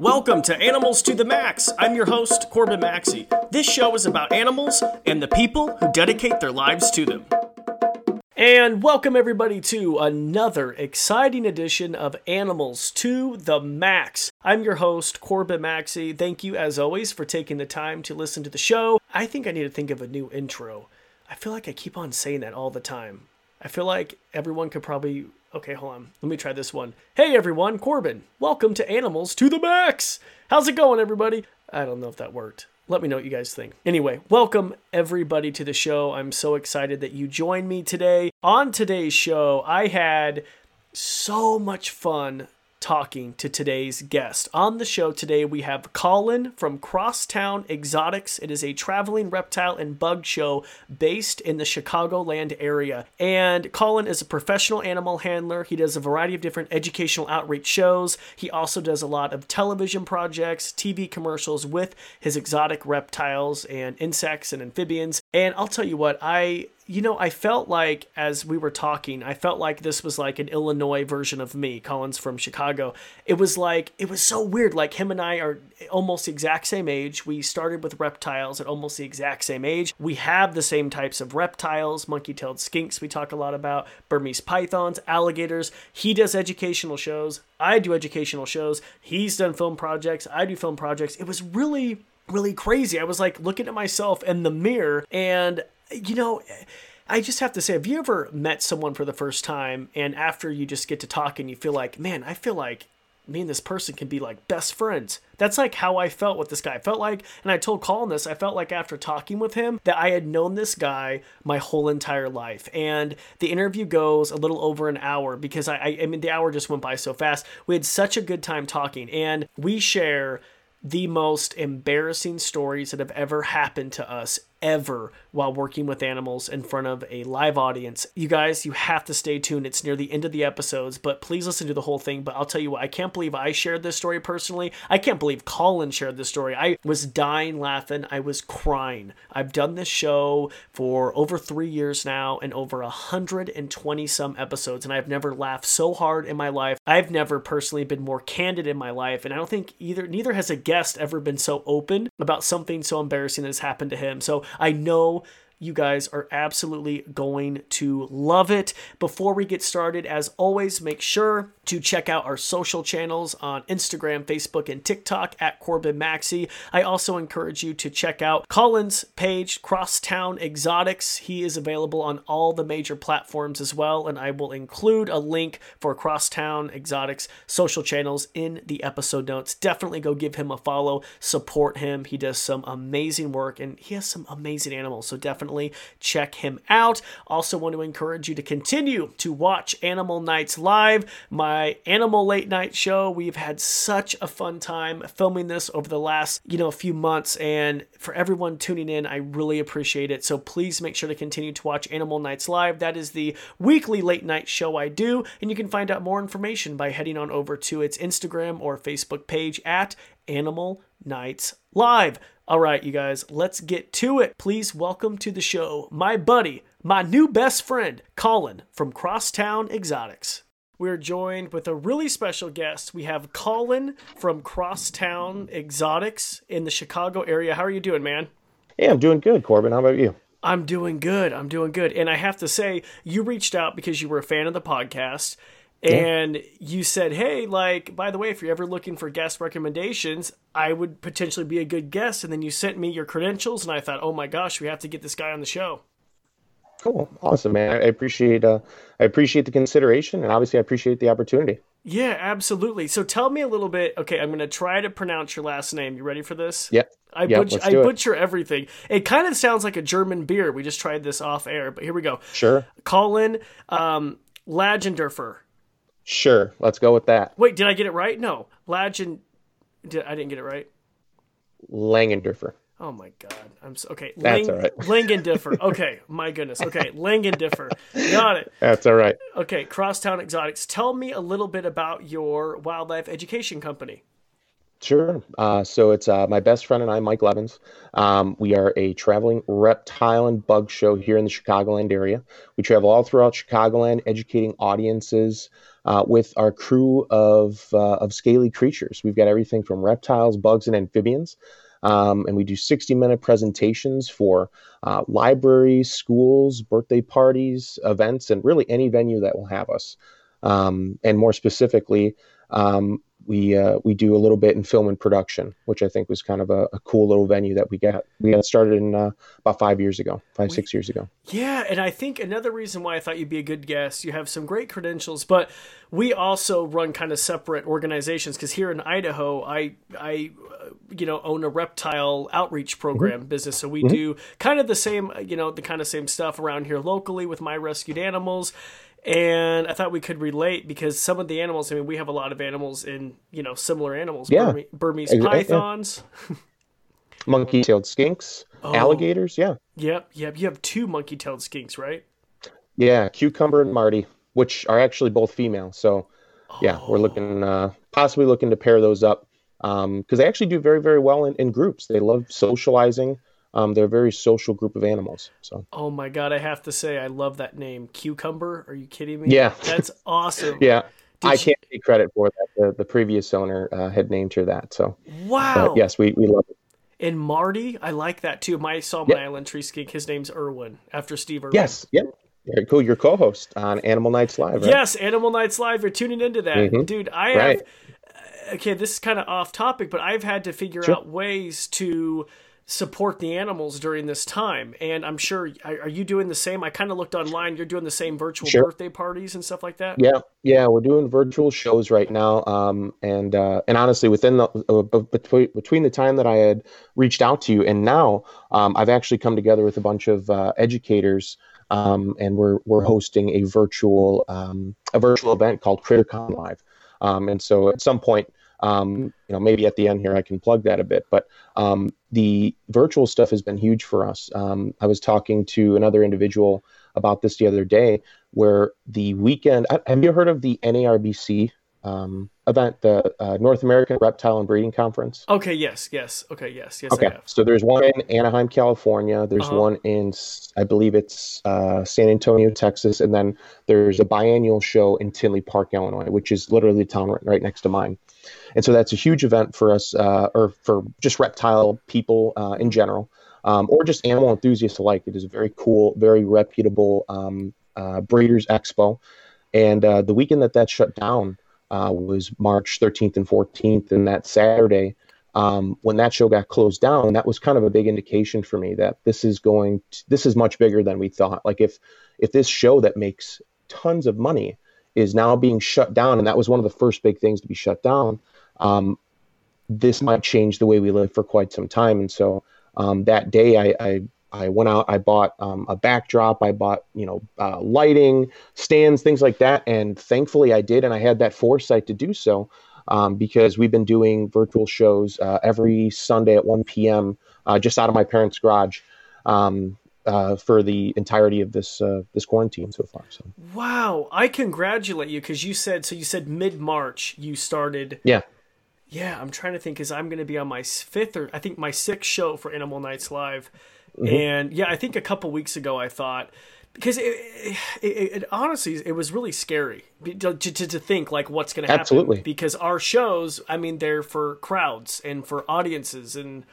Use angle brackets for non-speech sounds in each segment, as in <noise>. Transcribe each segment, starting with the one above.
Welcome to Animals to the Max. I'm your host, Corbin Maxey. This show is about animals and the people who dedicate their lives to them. And welcome everybody to another exciting edition of Animals to the Max. I'm your host, Corbin Maxey. Thank you, as always, for taking the time to listen to the show. I think I need to think of a new intro. I feel like I keep on saying that all the time. I feel like everyone could probably Okay, hold on. Let me try this one. Hey everyone, Corbin. Welcome to Animals to the Max. How's it going, everybody? I don't know if that worked. Let me know what you guys think. Anyway, welcome everybody to the show. I'm so excited that you joined me today. On today's show, I had so much fun talking to today's guest. On the show today, we have Colin from Crosstown Exotics. It is a traveling reptile and bug show based in the Chicagoland area. And Colin is a professional animal handler. He does a variety of different educational outreach shows. He also does a lot of television projects, TV commercials with his exotic reptiles and insects and amphibians. And I'll tell you what, I you know, I felt like as we were talking, I felt like this was like an Illinois version of me. Collins from Chicago. It was like it was so weird. Like him and I are almost the exact same age. We started with reptiles at almost the exact same age. We have the same types of reptiles, monkey-tailed skinks. We talk a lot about Burmese pythons, alligators. He does educational shows. I do educational shows. He's done film projects. I do film projects. It was really really crazy. I was like looking at myself in the mirror and you know, I just have to say, have you ever met someone for the first time and after you just get to talk and you feel like, man, I feel like me and this person can be like best friends. That's like how I felt with this guy. I felt like, and I told Colin this, I felt like after talking with him that I had known this guy my whole entire life. And the interview goes a little over an hour because I, I mean, the hour just went by so fast. We had such a good time talking and we share the most embarrassing stories that have ever happened to us ever while working with animals in front of a live audience. You guys, you have to stay tuned. It's near the end of the episodes, but please listen to the whole thing. But I'll tell you what, I can't believe I shared this story personally. I can't believe Colin shared this story. I was dying laughing. I was crying. I've done this show for over three years now and over 120 some episodes, and I've never laughed so hard in my life. I've never personally been more candid in my life, and I don't think either neither has a guest ever been so open about something so embarrassing that has happened to him. So I know you guys are absolutely going to love it. Before we get started, as always, make sure to check out our social channels on Instagram, Facebook, and TikTok at Corbin Maxey. I also encourage you to check out Colin's page, Crosstown Exotics. He is available on all the major platforms as well, and I will include a link for Crosstown Exotics social channels in the episode notes. Definitely go give him a follow, support him. He does some amazing work and he has some amazing animals, so definitely check him out. Also, want to encourage you to continue to watch Animal Nights Live, my animal late night show. We've had such a fun time filming this over the last, you know, a few months and for everyone tuning in, I really appreciate it. So please make sure to continue to watch Animal Nights Live. That is the weekly late night show I do, and you can find out more information by heading on over to its Instagram or Facebook page at Animal Nights Live. All right, you guys, let's get to it. Please welcome to the show my buddy, my new best friend, Colin from Crosstown Exotics we're joined with a really special guest. We have Colin from Crosstown Exotics in the Chicago area. How are you doing, man? Hey, I'm doing good, Corbin. How about you? I'm doing good. I'm doing good. And I have to say, you reached out because you were a fan of the podcast. And yeah. you said, hey, like, by the way, if you're ever looking for guest recommendations, I would potentially be a good guest. And then you sent me your credentials, and I thought, oh my gosh, we have to get this guy on the show. Cool, awesome, man. I appreciate uh, I appreciate the consideration, and obviously, I appreciate the opportunity. Yeah, absolutely. So tell me a little bit. Okay, I'm going to try to pronounce your last name. You ready for this? Yeah. I, yep, butch- I butcher everything. It kind of sounds like a German beer. We just tried this off air, but here we go. Sure. Colin um, Lagendorfer. Sure. Let's go with that. Wait, did I get it right? No. Lagen. Did, I didn't get it right. Langendorfer. Oh my god, I'm so okay. That's Lang- all right. <laughs> Langendiffer. Okay, my goodness. Okay, Langendiffer. Got it. That's all right. Okay, Crosstown Exotics. Tell me a little bit about your wildlife education company. Sure. Uh, so it's uh, my best friend and I, Mike Levins. Um, we are a traveling reptile and bug show here in the Chicagoland area. We travel all throughout Chicagoland, educating audiences uh, with our crew of uh, of scaly creatures. We've got everything from reptiles, bugs, and amphibians. Um, and we do 60 minute presentations for uh, libraries, schools, birthday parties, events, and really any venue that will have us. Um, and more specifically, um, we uh, we do a little bit in film and production, which I think was kind of a, a cool little venue that we got we got started in uh, about five years ago, five we, six years ago. Yeah, and I think another reason why I thought you'd be a good guest, you have some great credentials, but we also run kind of separate organizations because here in Idaho, I I uh, you know own a reptile outreach program mm-hmm. business, so we mm-hmm. do kind of the same you know the kind of same stuff around here locally with my rescued animals and I thought we could relate because some of the animals. I mean, we have a lot of animals in you know similar animals. Yeah, Burmese, Burmese pythons, <laughs> monkey-tailed skinks, oh. alligators. Yeah. Yep, yep. You have two monkey-tailed skinks, right? Yeah, cucumber and Marty, which are actually both female. So, oh. yeah, we're oh. looking uh, possibly looking to pair those up Um because um, they actually do very very well in, in groups. They love socializing. Um, they're a very social group of animals. So. Oh my god, I have to say, I love that name, Cucumber. Are you kidding me? Yeah, that's <laughs> awesome. yeah, Did I can't take credit for that. The, the previous owner uh, had named her that. So. Wow. But yes, we we love it. And Marty, I like that too. My saw my yep. island tree skink. His name's Irwin, after Steve Irwin. Yes. Yep. Very cool. Your co-host on Animal Nights Live. Right? Yes, Animal Nights Live. You're tuning into that, mm-hmm. dude. I right. have. Okay, this is kind of off topic, but I've had to figure sure. out ways to support the animals during this time. And I'm sure, are you doing the same? I kind of looked online. You're doing the same virtual sure. birthday parties and stuff like that. Yeah, yeah, we're doing virtual shows right now. Um, and uh, and honestly, within the uh, between between the time that I had reached out to you and now, um, I've actually come together with a bunch of uh, educators. Um, and we're we're hosting a virtual um, a virtual event called CritterCon Live. Um, and so at some point, um, you know, maybe at the end here I can plug that a bit. But um, the virtual stuff has been huge for us. Um, I was talking to another individual about this the other day, where the weekend. Have you heard of the NARBC um, event, the uh, North American Reptile and Breeding Conference? Okay. Yes. Yes. Okay. Yes. Yes. Okay. So there's one in Anaheim, California. There's uh-huh. one in, I believe it's uh, San Antonio, Texas, and then there's a biannual show in Tinley Park, Illinois, which is literally the town right, right next to mine. And so that's a huge event for us, uh, or for just reptile people uh, in general, um, or just animal enthusiasts alike. It is a very cool, very reputable um, uh, breeders expo. And uh, the weekend that that shut down uh, was March 13th and 14th, and that Saturday. Um, when that show got closed down, that was kind of a big indication for me that this is going, to, this is much bigger than we thought. Like if if this show that makes tons of money is now being shut down, and that was one of the first big things to be shut down. Um, this might change the way we live for quite some time. And so um, that day, I, I, I went out, I bought um, a backdrop, I bought you know uh, lighting, stands, things like that, and thankfully I did, and I had that foresight to do so. Um, because we've been doing virtual shows uh, every Sunday at 1 p.m. Uh, just out of my parents' garage. Um, uh, for the entirety of this uh, this quarantine so far. So wow, I congratulate you because you said so. You said mid March you started. Yeah. Yeah, I'm trying to think because I'm going to be on my fifth or I think my sixth show for Animal Nights Live, mm-hmm. and yeah, I think a couple weeks ago I thought because it, it, it, honestly it was really scary to, to, to think like what's going to happen absolutely because our shows i mean they're for crowds and for audiences and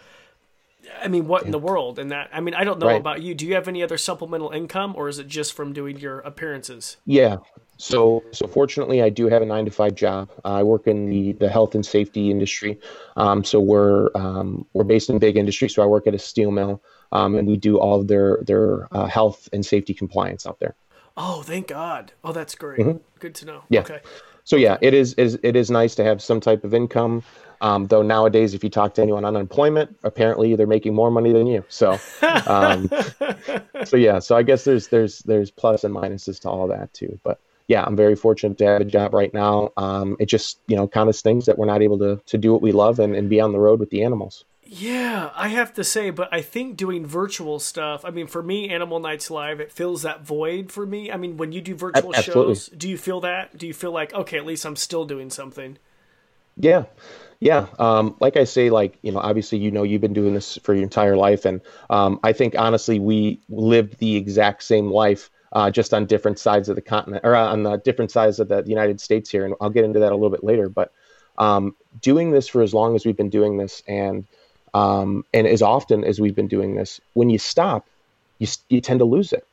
I mean, what in the world? And that, I mean, I don't know right. about you. Do you have any other supplemental income, or is it just from doing your appearances? Yeah. So, so fortunately, I do have a nine to five job. Uh, I work in the, the health and safety industry. Um, so we're um, we're based in big industry. So I work at a steel mill, um, and we do all of their their uh, health and safety compliance out there. Oh, thank God! Oh, that's great. Mm-hmm. Good to know. Yeah. Okay. So yeah, it is, is it is nice to have some type of income. Um, though nowadays, if you talk to anyone on unemployment, apparently they're making more money than you. So, um, <laughs> so yeah. So I guess there's there's there's plus and minuses to all that too. But yeah, I'm very fortunate to have a job right now. Um, it just you know kind of stings that we're not able to to do what we love and, and be on the road with the animals. Yeah, I have to say, but I think doing virtual stuff, I mean, for me, Animal Nights Live, it fills that void for me. I mean, when you do virtual Absolutely. shows, do you feel that? Do you feel like, okay, at least I'm still doing something? Yeah. Yeah, um, like I say, like you know, obviously, you know, you've been doing this for your entire life, and um, I think honestly, we lived the exact same life uh, just on different sides of the continent or on the different sides of the United States here. And I'll get into that a little bit later. But um, doing this for as long as we've been doing this and um, and as often as we've been doing this, when you stop, you, you tend to lose it.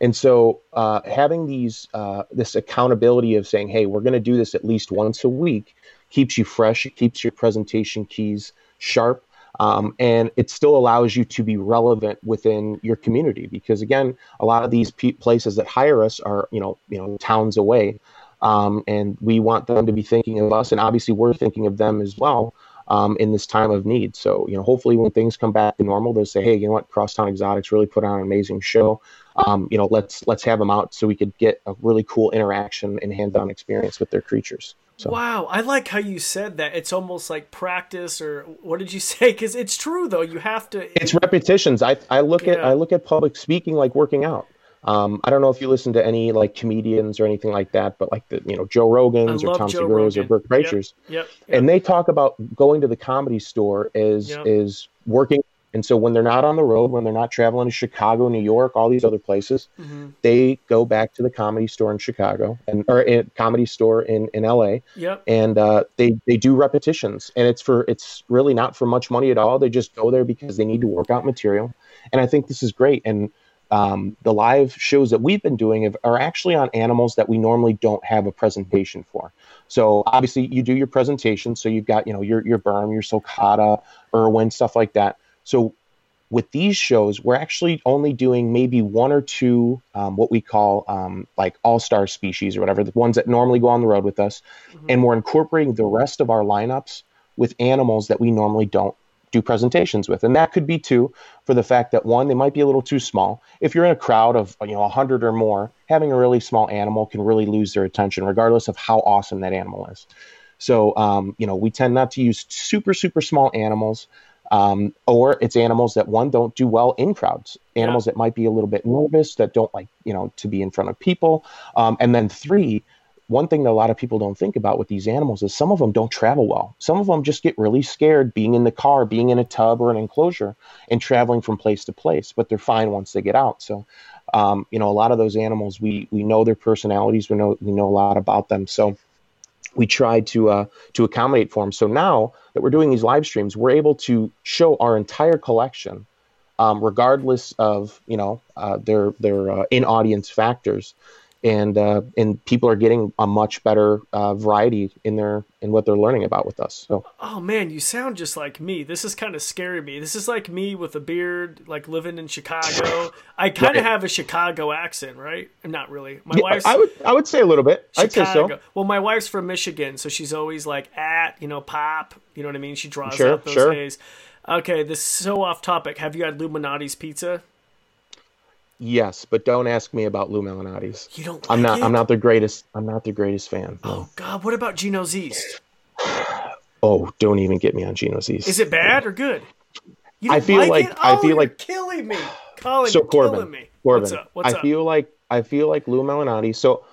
And so uh, having these uh, this accountability of saying, hey, we're going to do this at least once a week keeps you fresh. It keeps your presentation keys sharp. Um, and it still allows you to be relevant within your community because again a lot of these places that hire us are you know you know towns away um, and we want them to be thinking of us and obviously we're thinking of them as well um, in this time of need so you know hopefully when things come back to normal they'll say hey you know what crosstown exotics really put on an amazing show um, you know let's let's have them out so we could get a really cool interaction and hands-on experience with their creatures so. Wow, I like how you said that. It's almost like practice, or what did you <laughs> say? Because it's true, though. You have to. It's repetitions. I I look yeah. at I look at public speaking like working out. Um, I don't know if you listen to any like comedians or anything like that, but like the you know Joe Rogans or Tom Segura's or Bert Kreischer's, yep. Yep. Yep. and they talk about going to the comedy store is is working and so when they're not on the road, when they're not traveling to Chicago, New York, all these other places, mm-hmm. they go back to the comedy store in Chicago and or in comedy store in in LA. Yep. And uh, they they do repetitions, and it's for it's really not for much money at all. They just go there because they need to work out material, and I think this is great. And um, the live shows that we've been doing have, are actually on animals that we normally don't have a presentation for. So obviously you do your presentation. So you've got you know your your berm, your sulcata, Irwin, stuff like that so with these shows, we're actually only doing maybe one or two um, what we call um, like all star species or whatever, the ones that normally go on the road with us. Mm-hmm. And we're incorporating the rest of our lineups with animals that we normally don't do presentations with. And that could be too for the fact that one, they might be a little too small. If you're in a crowd of you know 100 or more, having a really small animal can really lose their attention, regardless of how awesome that animal is. So, um, you know, we tend not to use super, super small animals. Um, or it's animals that one don't do well in crowds, animals yeah. that might be a little bit nervous, that don't like you know to be in front of people, um, and then three. One thing that a lot of people don't think about with these animals is some of them don't travel well. Some of them just get really scared being in the car, being in a tub or an enclosure, and traveling from place to place. But they're fine once they get out. So, um, you know, a lot of those animals, we we know their personalities. We know we know a lot about them. So, we tried to uh, to accommodate for them. So now that we're doing these live streams, we're able to show our entire collection, um, regardless of you know uh, their their uh, in audience factors, and uh, and people are getting a much better uh, variety in their in what they're learning about with us. So, oh man, you sound just like me. This is kind of scary me. This is like me with a beard, like living in Chicago. <laughs> I kind of right. have a Chicago accent, right? Not really. My yeah, wife's I would I would say a little bit. Chicago. I'd say so. Well, my wife's from Michigan, so she's always like at you know pop. You know what I mean? She draws sure, out those sure. days. Okay, this is so off topic. Have you had Lou Malnati's pizza? Yes, but don't ask me about Lou Malnati's. You don't. Like I'm not. It? I'm not the greatest. I'm not the greatest fan. No. Oh God! What about Gino's East? <sighs> oh, don't even get me on Gino's East. Is it bad or good? I feel like, like I feel oh, like killing me. Colin, so Corbin, me. Corbin, What's up? What's I up? feel like I feel like Lou Malnati. So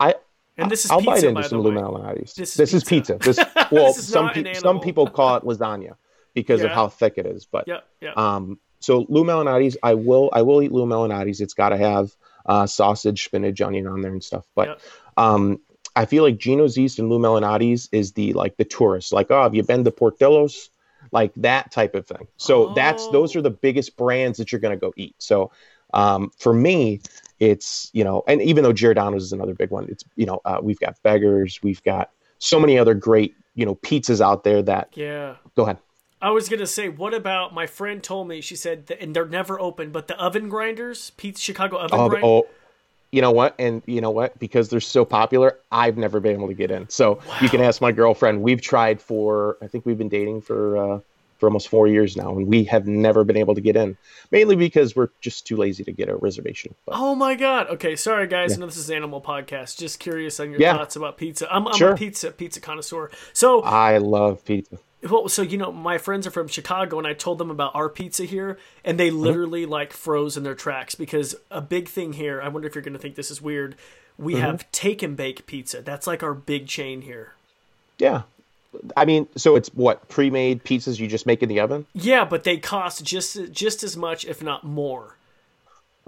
I and this is I'll pizza, bite into some Lou. Malnati's. This is this is pizza. pizza. This <laughs> well, This is some an pe- some people call it lasagna because of how thick it is. But Yeah, yeah. um, so Lou Malnati's, I will I will eat Lou Malnati's. It's got to have uh, sausage, spinach, onion on there and stuff. But Yep. um, I feel like Gino's East and Lou Malnati's is the like the tourist. Like, oh, have you been to Portillo's? Like that type of thing. So that's Oh. those are the biggest brands that you're going to go eat. So um, for me, it's you know, and even though Giordano's is another big one, it's you know, uh, we've got Beggars, we've got so many other great you know pizzas out there that. yeah. Go ahead. I was gonna say, what about my friend told me? She said, that, and they're never open, but the oven grinders, Pete's Chicago oven Oh, grinder. oh, you know what? And you know what? Because they're so popular, I've never been able to get in. So you can ask my girlfriend. We've tried for, I think we've been dating for uh, for almost four years now, and we have never been able to get in. Mainly because we're just too lazy to get a reservation. But Oh my god. Okay, sorry guys. Yeah. I know this is Animal Podcast. Just curious on your Yeah. thoughts about pizza. I'm, I'm Sure. a pizza pizza connoisseur. So, I love pizza. Well, so you know, my friends are from Chicago, and I told them about our pizza here, and Mm-hmm. they literally like froze in their tracks because a big thing here. I wonder if you're going to think this is weird. We Mm-hmm. have take and bake pizza. That's like our big chain here. Yeah. I mean, so it's what pre-made pizzas you just make in the oven. Yeah, but they cost just just as much, if not more.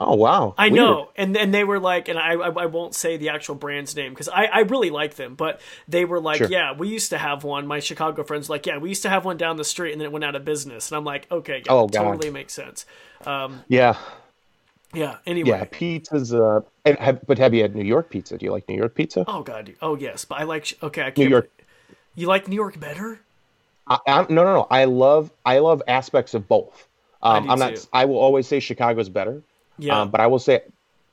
Oh wow! I know, and and they were like, and I I, I won't say the actual brand's name because I I really like them, but they were like, Sure. yeah, we used to have one. My Chicago friends were like, yeah, we used to have one down the street, and then it went out of business, and I'm like, okay, yeah, Oh, God. totally makes sense. Um, Yeah, yeah. Anyway. yeah. Pizza's. Uh, and have, but have you had New York pizza? Do you like New York pizza? Oh god. Oh yes, but I like. Okay, I can't. New York. You like New York better? I, I'm, no, no, no. I love. I love aspects of both. Um, do I'm not. too. I will always say Chicago's better. Yeah. Um, but I will say,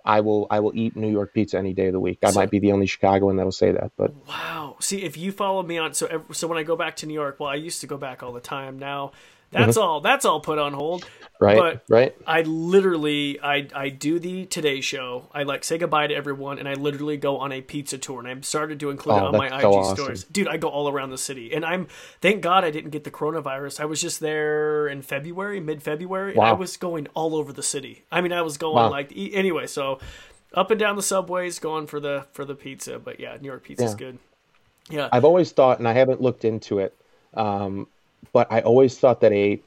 I will. I will eat New York pizza any day of the week. I So- might be the only Chicagoan that'll say that, but Wow. See, if you follow me on so so when I go back to New York, well, I used to go back all the time. Now that's all that's all put on hold. Mm-hmm. right, But right. I literally I I do the Today Show. I like say goodbye to everyone, and I literally go on a pizza tour. And I'm started to include it Oh, on my that's IG awesome. stories, dude. I go all around the city, and I'm thank God I didn't get the coronavirus. I was just there in February, mid February, and I was going all over the city. I mean, I was going Wow. like anyway. So up and down the subways, going for the for the pizza. But yeah, New York pizza's Yeah. good. Yeah. I've always thought, and I haven't looked into it, um, but I always thought that a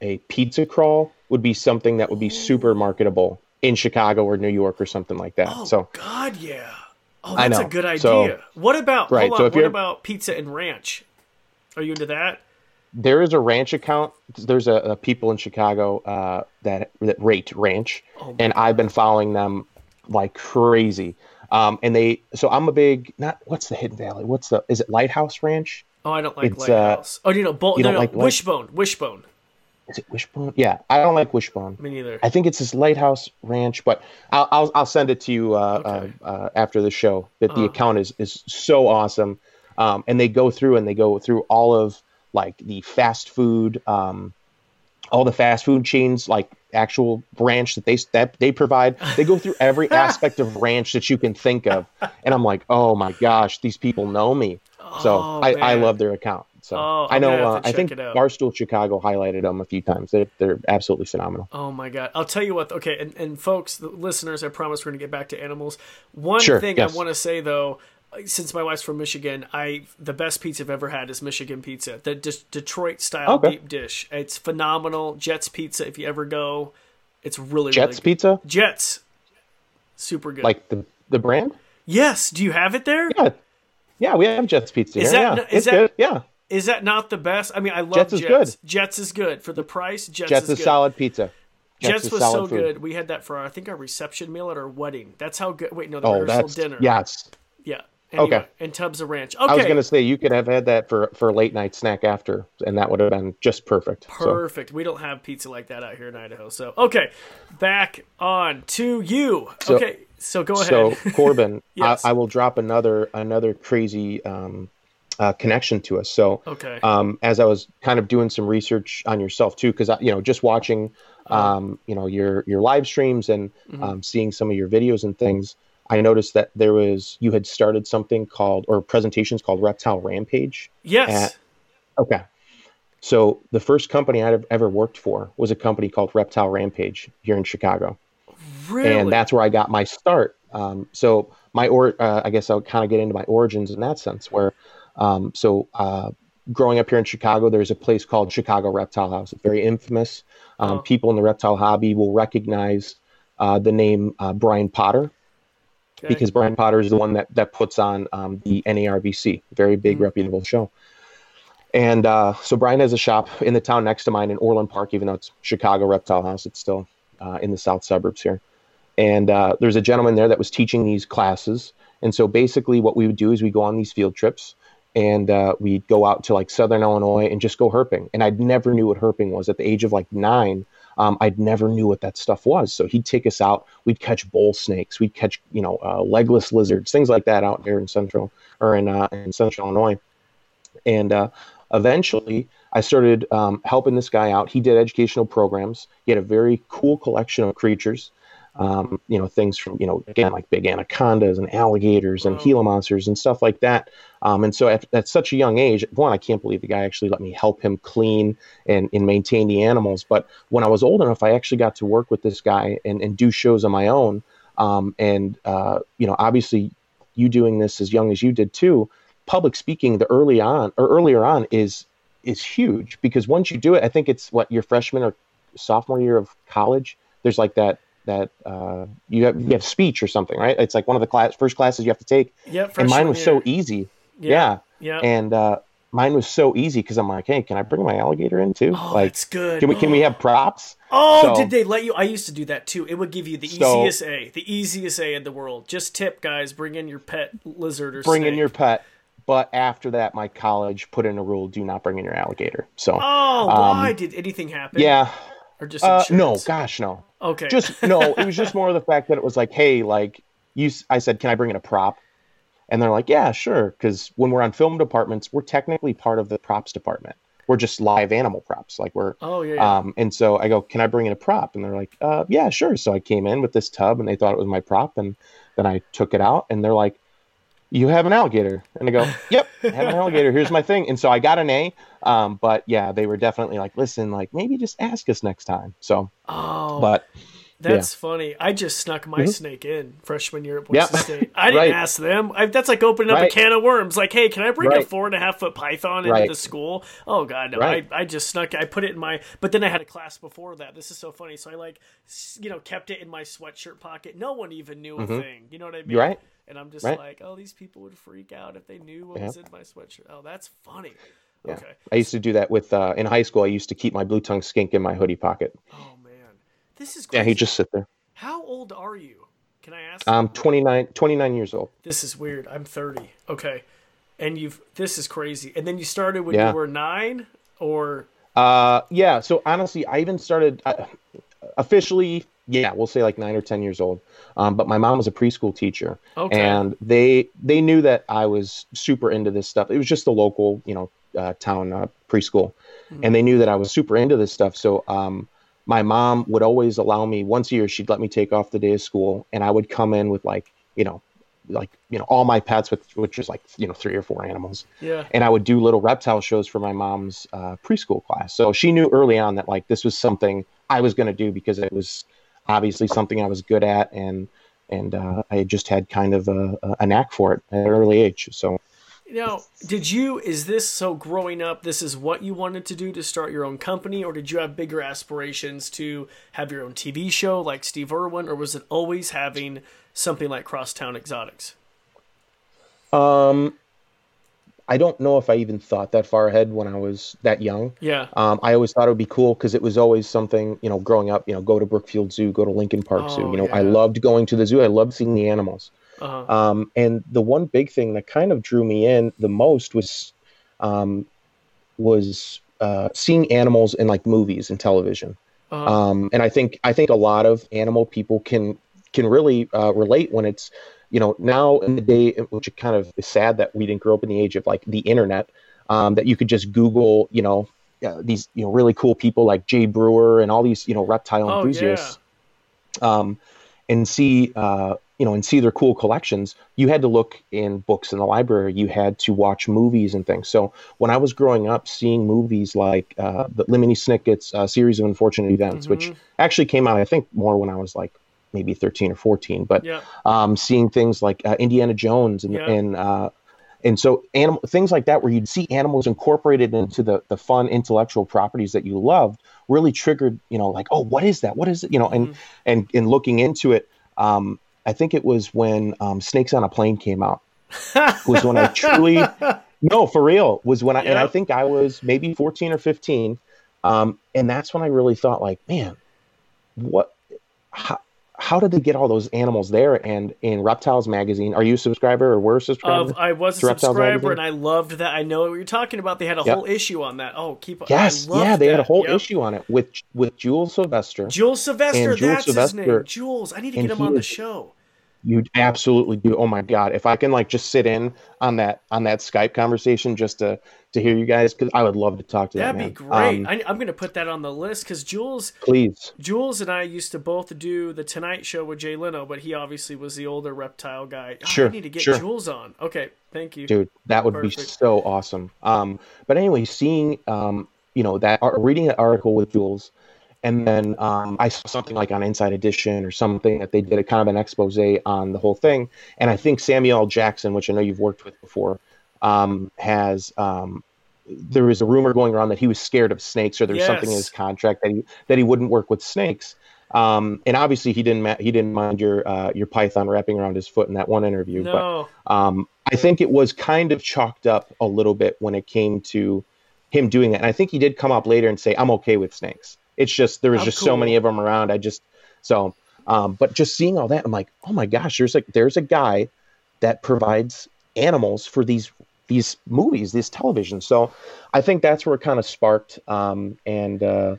a pizza crawl would be something that would be super marketable in Chicago or New York or something like that. Oh so God, yeah. Oh, that's a good idea. So- what about Right, hold so What about pizza and ranch? Are you into that? there is a ranch account. There's a, a people in Chicago uh, that that rate ranch, Oh, and I've been following them like crazy. Um, and they, so I'm a big not what's the Hidden Valley? What's the is it Lighthouse Ranch? Oh, I don't like It's, uh, Lighthouse. oh, you know, Bull, you no, don't no, like Light- Wishbone, Wishbone. Is it Wishbone? Yeah, I don't like Wishbone. Me neither. I think it's this Lighthouse Ranch, but I'll I'll, I'll send it to you uh, Okay. uh, uh, after the show. That the Uh. account is is so awesome, um, and they go through and they go through all of like the fast food, um, all the fast food chains, like actual ranch that they that they provide. They go through every <laughs> aspect of ranch that you can think of, and I'm like, oh my gosh, these people know me. So Oh, I, I love their account. So Oh, I know. Uh, I think. Barstool Chicago highlighted them a few times. They're they're absolutely phenomenal. Oh my god! I'll tell you what. Okay, and, and folks, the listeners, I promise we're gonna get back to animals. One Sure, thing yes. I want to say though, since my wife's from Michigan, I the best pizza I've ever had is Michigan pizza, the De- Detroit style Okay. deep dish. It's phenomenal. Jets Pizza, if you ever go, it's really Jets really good. Pizza, Jets, super good. like the the brand. yes, do you have it there? Yeah, yeah, we have Jets Pizza. Is here. that- yeah, is it's that- good. Yeah, Is that not the best? I mean, I love Jets is Jets. good. Jets is good for the price. Jets, Jets is, is solid pizza. Jets, is was so food. good. We had that for our, I think our reception meal at our wedding. That's how good. Wait, no, the Oh, rehearsal dinner. yes. Yeah. Anyway, Okay. And tubs of ranch. Okay. I was gonna say you could have had that for for a late night snack after, and that would have been just perfect. So, Perfect. We don't have pizza like that out here in Idaho. So okay, back on to you. So- okay, so go ahead. so. <laughs> Corbin, Yes. I, I will drop another another crazy um, uh, connection to us. So okay. um, as I was kind of doing some research on yourself too, because you know, just watching, um, you know, your your live streams and Mm-hmm. um, seeing some of your videos and things, I noticed that there was you had started something called or presentations called Reptile Rampage. yes. at- Okay, so the first company I'd ever worked for was a company called Reptile Rampage here in Chicago really. and that's where I got my start. Um, so my or uh, I guess I'll kind of get into my origins in that sense. Where um, so uh, growing up here in Chicago, there's a place called Chicago Reptile House. It's very infamous. Um, Oh. People in the reptile hobby will recognize uh, the name uh, Brian Potter Okay. because Brian Potter is the one that that puts on um, the NARBC, very big Mhm. reputable show. And uh, so Brian has a shop in the town next to mine in Orland Park, even though it's Chicago Reptile House, it's still uh, in the south suburbs here. And uh, there's a gentleman there that was teaching these classes. And so basically, what we would do is we go on these field trips and uh, we'd go out to like southern Illinois and just go herping. And I'd never knew what herping was at the age of like nine. Um, I'd never knew what that stuff was. So he'd take us out. We'd catch bull snakes. We'd catch you know uh, legless lizards, things like that out here in central or in uh, in central Illinois. And uh, eventually, I started um, helping this guy out. He did educational programs. He had a very cool collection of creatures. Um, you know, things from, you know, again, like big anacondas and alligators and. Gila monsters and stuff like that. Um, and so at, at such a young age, one, I can't believe the guy actually let me help him clean and, and maintain the animals. But when I was old enough, I actually got to work with this guy and, and do shows on my own. Um, and, uh, you know, obviously you doing this as young as you did too, public speaking the early on or earlier on is, is huge because once you do it, I think it's what your freshman or sophomore year of college, there's like that, that uh, you have you have speech or something, right? It's like one of the class first classes you have to take. Yeah, and mine was so easy. Yeah, yeah. And uh, mine was so easy because I'm like, hey, can I bring my alligator in too? Oh, like, that's good. Can we can we have props? Oh, So- did they let you? I used to do that too. It would give you the So- easiest A, the easiest A in the world. Just tip, guys. Bring in your pet lizard or Bring in your pet. But after that, my college put in a rule: do not bring in your alligator. So, Oh, why did anything happen? um, yeah, or just uh, no, gosh, no. Okay, just no it was just <laughs> more of the fact that it was like hey like you i said can i bring in a prop? And they're like yeah sure because when we're on film departments we're technically part of the props department. We're just live animal props like we're Oh yeah, yeah. um and so i go can i bring in a prop? And they're like uh yeah sure. So i came in with this tub and they thought it was my prop and then i took it out and they're like you have an alligator. And i go <laughs> yep I have an alligator. Here's my thing. And so i got an a um but yeah they were definitely like listen like maybe just ask us next time. So oh, but that's funny. I just snuck my snake in freshman year at Boise Mm-hmm. Yep. State. I <laughs> didn't Right. ask them. I, that's like opening up a can of worms. Like, hey, can I bring a four and a half foot python into Right. the school? Oh god, no. Right. I, I just snuck. I put it in my. But then I had a class before that. This is so funny. So I like, you know, kept it in my sweatshirt pocket. No one even knew a thing. You know what I mean? Mm-hmm. right. And I'm just Right. like, oh, these people would freak out if they knew what Yeah. was in my sweatshirt. Oh, that's funny. Yeah. Okay. I used to do that with uh, in high school. I used to keep my blue tongue skink in my hoodie pocket. Oh this is Yeah, he'd just sit there. How old are you? Can I ask? I'm 29, 29 years old. this is weird. I'm 30. Okay, and you've this is crazy. And then you started when Yeah. you were nine, or Uh, yeah. So honestly, I even started uh, officially. Yeah, we'll say like nine or ten years old. Um, but my mom was a preschool teacher, Okay. and they they knew that I was super into this stuff. It was just the local, you know, uh, town uh, preschool, and they knew that I was super into this stuff. So um, my mom would always allow me once a year. She'd let me take off the day of school, and I would come in with like you know, like you know, all my pets with which is like you know three or four animals yeah, and I would do little reptile shows for my mom's uh, preschool class. So she knew early on that like this was something I was going to do because it was obviously something I was good at, and and uh, I just had kind of a, a knack for it at an early age. So Now, did you, is this so growing up, this is what you wanted to do to start your own company, or did you have bigger aspirations to have your own TV show like Steve Irwin, or was it always having something like Crosstown Exotics? um, I don't know if I even thought that far ahead when I was that young. Yeah. Um, I always thought it would be cool because it was always something, you know, growing up, you know, go to Brookfield Zoo, go to Lincoln Park Zoo. Oh, You know, I loved going to the zoo. I loved seeing the animals. Uh-huh. Um, and the one big thing that kind of drew me in the most was um, was uh, seeing animals in like movies and television. Uh-huh. Um, and I think I think a lot of animal people can can really uh, relate when it's you know now in the day, which it kind of is sad that we didn't grow up in the age of like the internet, um, that you could just Google you know uh, these you know really cool people like Jay Brewer and all these you know reptile Oh, enthusiasts um, and see uh, you know and see their cool collections you had to look in books in the library. You had to watch movies and things. So when i was growing up seeing movies like uh, the lemony snicket's uh, series of unfortunate events which actually came out i think more when i was like maybe 13 or 14 but Yeah. um, seeing things like uh, indiana jones and, Yeah. and uh, and so animal things like that where you'd see animals incorporated into the the fun intellectual properties that you loved really triggered you know like oh what is that? What is it? You know and and and looking into it um i think it was when um, snakes on a plane came out was when i truly <laughs> no for real was when i and i think i was maybe 14 or 15 um and that's when i really thought like man what how, how did they get all those animals there and in reptiles magazine are you a subscriber or were a subscriber Of, I was a subscriber and I loved that. I know what you're talking about. They had a Yep. whole issue on that. Oh, keep yes yeah they had a whole Yep. issue on it with with jules sylvester Jules Sylvester, Jules that's his Sylvester- name. Jules. I need to and get him on the show. You absolutely do. Oh my god! If I can like just sit in on that on that Skype conversation just to to hear you guys, because I would love to talk to That'd that be great. Um, I, I'm going to put that on the list because Jules, please, Jules and I used to both do the Tonight Show with Jay Leno, but he obviously was the older reptile guy. Oh, I Sure, need to get sure. Jules on. Okay, thank you. dude, that would be so awesome. Um, but anyway, seeing um, you know that reading an article with Jules, and then um, I saw something like on Inside Edition or something that they did a kind of an expose on the whole thing, and I think Samuel L. Jackson, which I know you've worked with before, um, has um, there was a rumor going around that he was scared of snakes or there was something in his contract that he that he wouldn't work with snakes. Um, and obviously he didn't ma- he didn't mind your uh, your python wrapping around his foot in that one interview. No. But um, I think it was kind of chalked up a little bit when it came to him doing that. And I think he did come up later and say, "I'm okay with snakes." It's just there was Oh, just cool. so many of them around. I just so. Um, but just seeing all that, I'm like, oh my gosh, there's like there's a guy that provides animals for these these movies, these television. So I think that's where it kind of sparked. Um, and uh,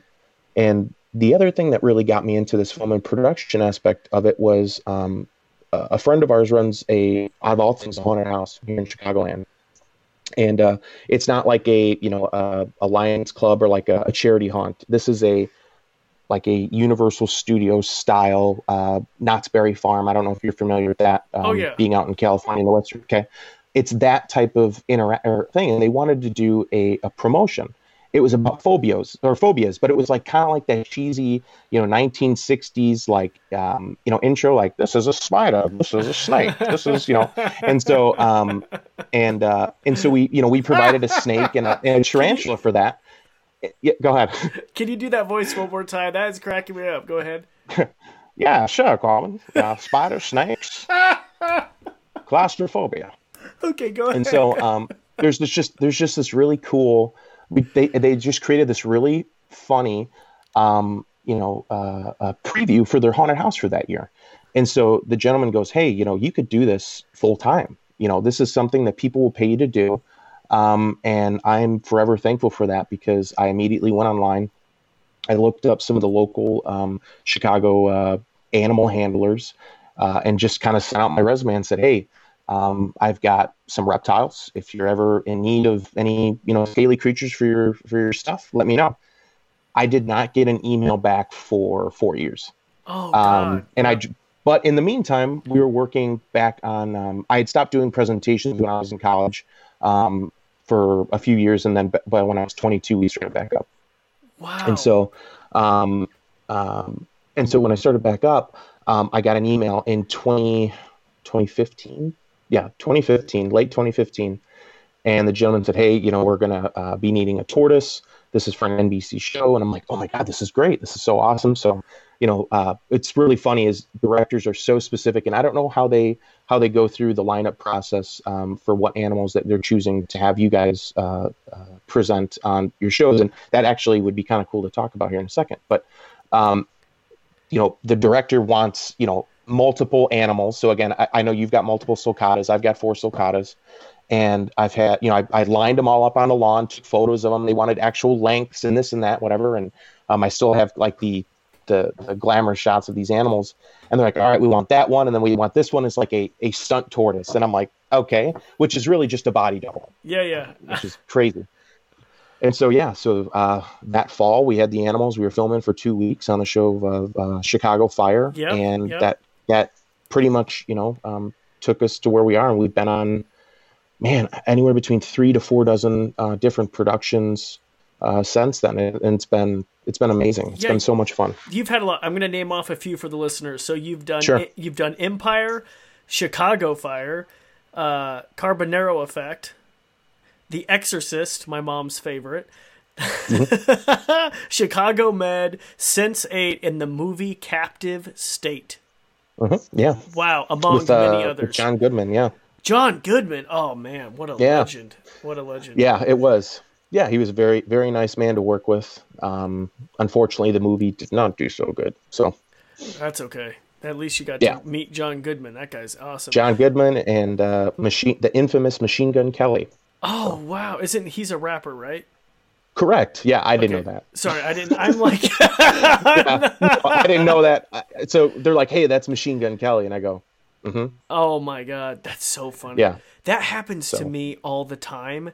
and the other thing that really got me into this film and production aspect of it was um, a a friend of ours runs a out of all things a haunted house here in Chicagoland. And uh, it's not like a you know a, a Lions Club or like a, a charity haunt. This is a like a Universal Studios style uh, Knott's Berry Farm. I don't know if you're familiar with that. Um, Oh, yeah. Being out in California in the Western. Okay, it's that type of intera- or thing, and they wanted to do a, a promotion. It was about phobias or phobias, but it was like kind of like that cheesy, you know, 1960s like um, you know intro, like this is a spider, this is a snake, this is you know, and so um, and uh, and so we you know we provided a snake and a, and a tarantula for that. Yeah, go ahead. Can you do that voice one more time? That is cracking me up. Go ahead. <laughs> Yeah, sure, Colin. Uh, spider, snakes, <laughs> claustrophobia, Okay, go ahead. and so um, there's this just there's just this really cool. We, they they just created this really funny, um, you know, uh, uh, preview for their haunted house for that year, and so the gentleman goes, "Hey, you know, you could do this full time. You know, this is something that people will pay you to do." Um, and I'm forever thankful for that because I immediately went online. I looked up some of the local um, Chicago uh, animal handlers uh, and just kind of sent out my resume and said, "Hey, um, I've got some reptiles. If you're ever in need of any, you know, scaly creatures for your for your stuff, let me know." I did not get an email back for four years. oh. Um, and I, but in the meantime, we were working back on. Um, I had stopped doing presentations when I was in college um, for a few years, and then, but when I was 22, we started back up. wow. And so, um, um, and so when I started back up, um, I got an email in 20, 2015. Yeah, 2015, late 2015. And the gentleman said, Hey, you know, we're to uh, be needing a tortoise. This is for an NBC show. And I'm like, Oh my God, this is great. This is so awesome. So, you know, uh, it's really funny is directors are so specific and I don't know how they, how they go through the lineup process um, for what animals that they're choosing to have you guys uh, uh, present on your shows. And that actually would be kind of cool to talk about here in a second. But, um, you know, the director wants, you know, multiple animals. So again, I, I know you've got multiple sulcatas. I've got four sulcatas. And I've had, you know, I, I lined them all up on the lawn, took photos of them. They wanted actual lengths and this and that, whatever. And um, I still have like the, the, the glamour shots of these animals. And they're like, all right, we want that one. And then we want this one is like a, a stunt tortoise. And I'm like, okay, which is really just a body double yeah, yeah. which is crazy. And so yeah, so uh, that fall we had the animals. We were filming for two weeks on the show of uh, Chicago Fire, Yep, and yep. that that pretty much you know um, took us to where we are, and we've been on man anywhere between three to four dozen uh, different productions uh, since then, and it's been it's been amazing. It's Yeah. been so much fun. You've had a lot. I'm going to name off a few for the listeners. So you've done Sure. you've done Empire, Chicago Fire, uh, Carbonaro Effect, The Exorcist, my mom's favorite, <laughs> Chicago Med, Sense Eight, and the movie Captive State. Mhm, Yeah, Wow, among with, uh, many with others. John Goodman. Yeah, John Goodman. Oh man, what a Yeah. legend! What a legend. yeah, it was. Yeah, he was a very very nice man to work with. Um, unfortunately, the movie did not do so good. So. That's okay. At least you got Yeah. to meet John Goodman. That guy's awesome. John Goodman and uh, machine the infamous Machine Gun Kelly. oh wow, isn't he's a rapper, right? Correct. Yeah, I didn't know that. Sorry, I didn't. I'm like, <laughs> I didn't know that. So they're like, "Hey, that's Machine Gun Kelly," and I go, mm-hmm. oh my god, that's so funny. "Yeah." that happens to me all the time,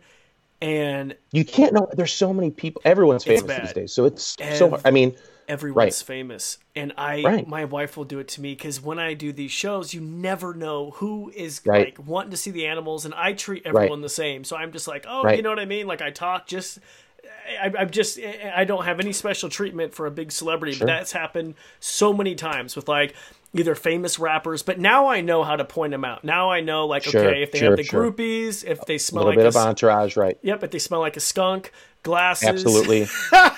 and You can't know. There's so many people. Everyone's famous these days, so it's so. hard. I mean, everyone's Right. famous. And I, Right. my wife will do it to me because when I do these shows, you never know who is Right. like wanting to see the animals, and I treat everyone the same. So I'm just like, oh, you know what I mean? Like I talk just. I, I'm just I don't have any special treatment for a big celebrity, but that's happened so many times with like either famous rappers. But now I know how to point them out. Now I know like Sure, okay, if they sure, have the sure. groupies, if they a smell little like bit a of entourage, right? yep, if they smell like a skunk, glasses, Absolutely. <laughs>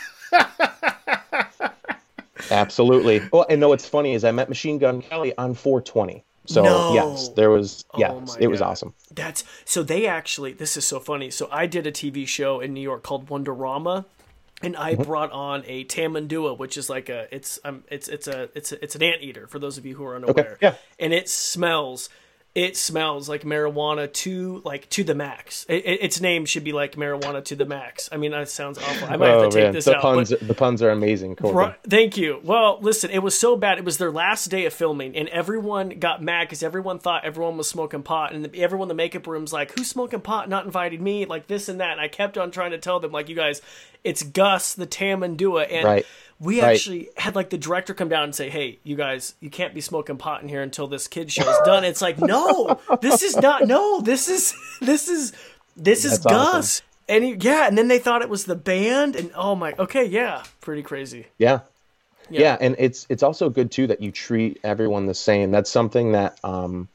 Absolutely. Well, and know what's funny is I met Machine Gun Kelly on 420. So No. yes, there was Oh yes, my it was awesome. That's so they actually this is so funny. So I did a TV show in New York called Wonderama and I Mm-hmm. brought on a tamandua, which is like a it's um it's it's a it's a, it's an anteater for those of you who are unaware. yeah. And it smells it smells like marijuana to like to the max. It, it- its name should be like marijuana to the max. I mean that sounds awful. I might have Oh to take this the out. puns but- the puns are amazing. Corbin. Right, thank you. Well, listen, it was so bad. It was their last day of filming, and everyone got mad because everyone thought everyone was smoking pot, and everyone in the makeup room's like, "Who's smoking pot? Not invited me." Like this and that. And I kept on trying to tell them, like, "You guys, it's Gus the Tamandua," and Right. we Right. actually had like the director come down and say, "Hey, you guys, you can't be smoking pot in here until this kid show's done." It's like, no, this is not. No, this is this is this is That's awesome. Gus. And he, yeah, and then they thought it was the band, and oh my, okay, yeah, pretty crazy. Yeah. Yeah. yeah. and it's it's also good too that you treat everyone the same. That's something that um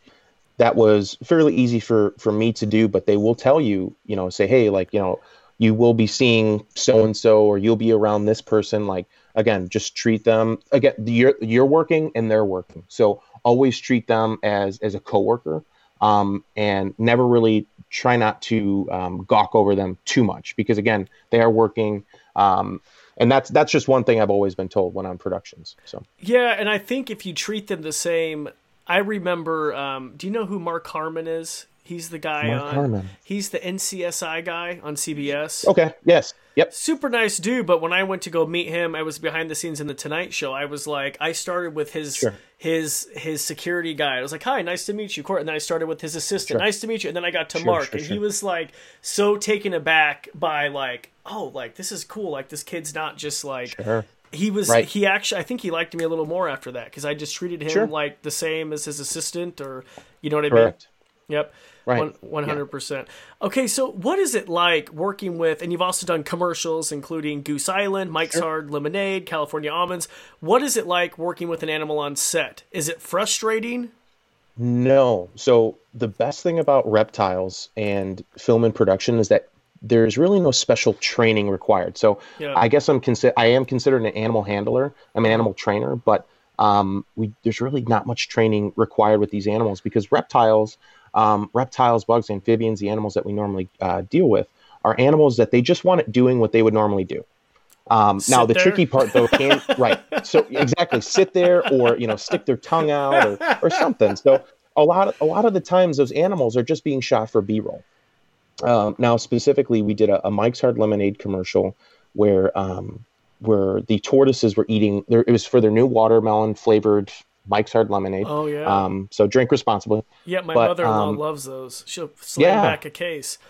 that was fairly easy for for me to do, but they will tell you, you know, say, hey, like, you know, you will be seeing so and so or you'll be around this person. Like again, just treat them again, you're you're working and they're working. So always treat them as as a coworker. Um, and never really try not to um, gawk over them too much because again they are working um, and that's that's just one thing I've always been told when on productions. So Yeah, and I think if you treat them the same, I remember. Um, do you know who Mark Harmon is? He's the guy Mark on. Harmon. He's the NCIS guy on CBS. okay, yes, yep, Super nice dude, but when I went to go meet him, I was behind the scenes in the Tonight Show. I was like, I started with his Sure. his his security guy. I was like, "Hi, nice to meet you, Court." And then I started with his assistant. Nice to meet you. And then I got to Sure, Mark, sure, and he was like so taken aback by like, "Oh, like this is cool. Like this kid's not just like." sure, he was Right. he actually i think he liked me a little more after that because i just treated him Sure. like the same as his assistant or you know what i correct. mean yep Right. One- 100% okay so what is it like working with and you've also done commercials including goose island mike's hard lemonade california almonds what is it like working with an animal on set is it frustrating No. So the best thing about reptiles and film and production is that there's really no special training required. So Yeah. I guess I'm consi- I am considered an animal handler. I'm an animal trainer, but um, we there's really not much training required with these animals because reptiles, um, reptiles, bugs, amphibians, the animals that we normally uh, deal with are animals that they just want it doing what they would normally do. Um, now the there. tricky part though can <laughs> right so exactly sit there or you know stick their tongue out or, or something so a lot of, a lot of the times those animals are just being shot for b-roll um, now specifically we did a, a mike's hard lemonade commercial where um, where the tortoises were eating there it was for their new watermelon flavored mike's hard lemonade. Oh yeah. Um, so drink responsibly. Yeah my but, mother-in-law um, loves those. She'll slam yeah. back a case. <laughs>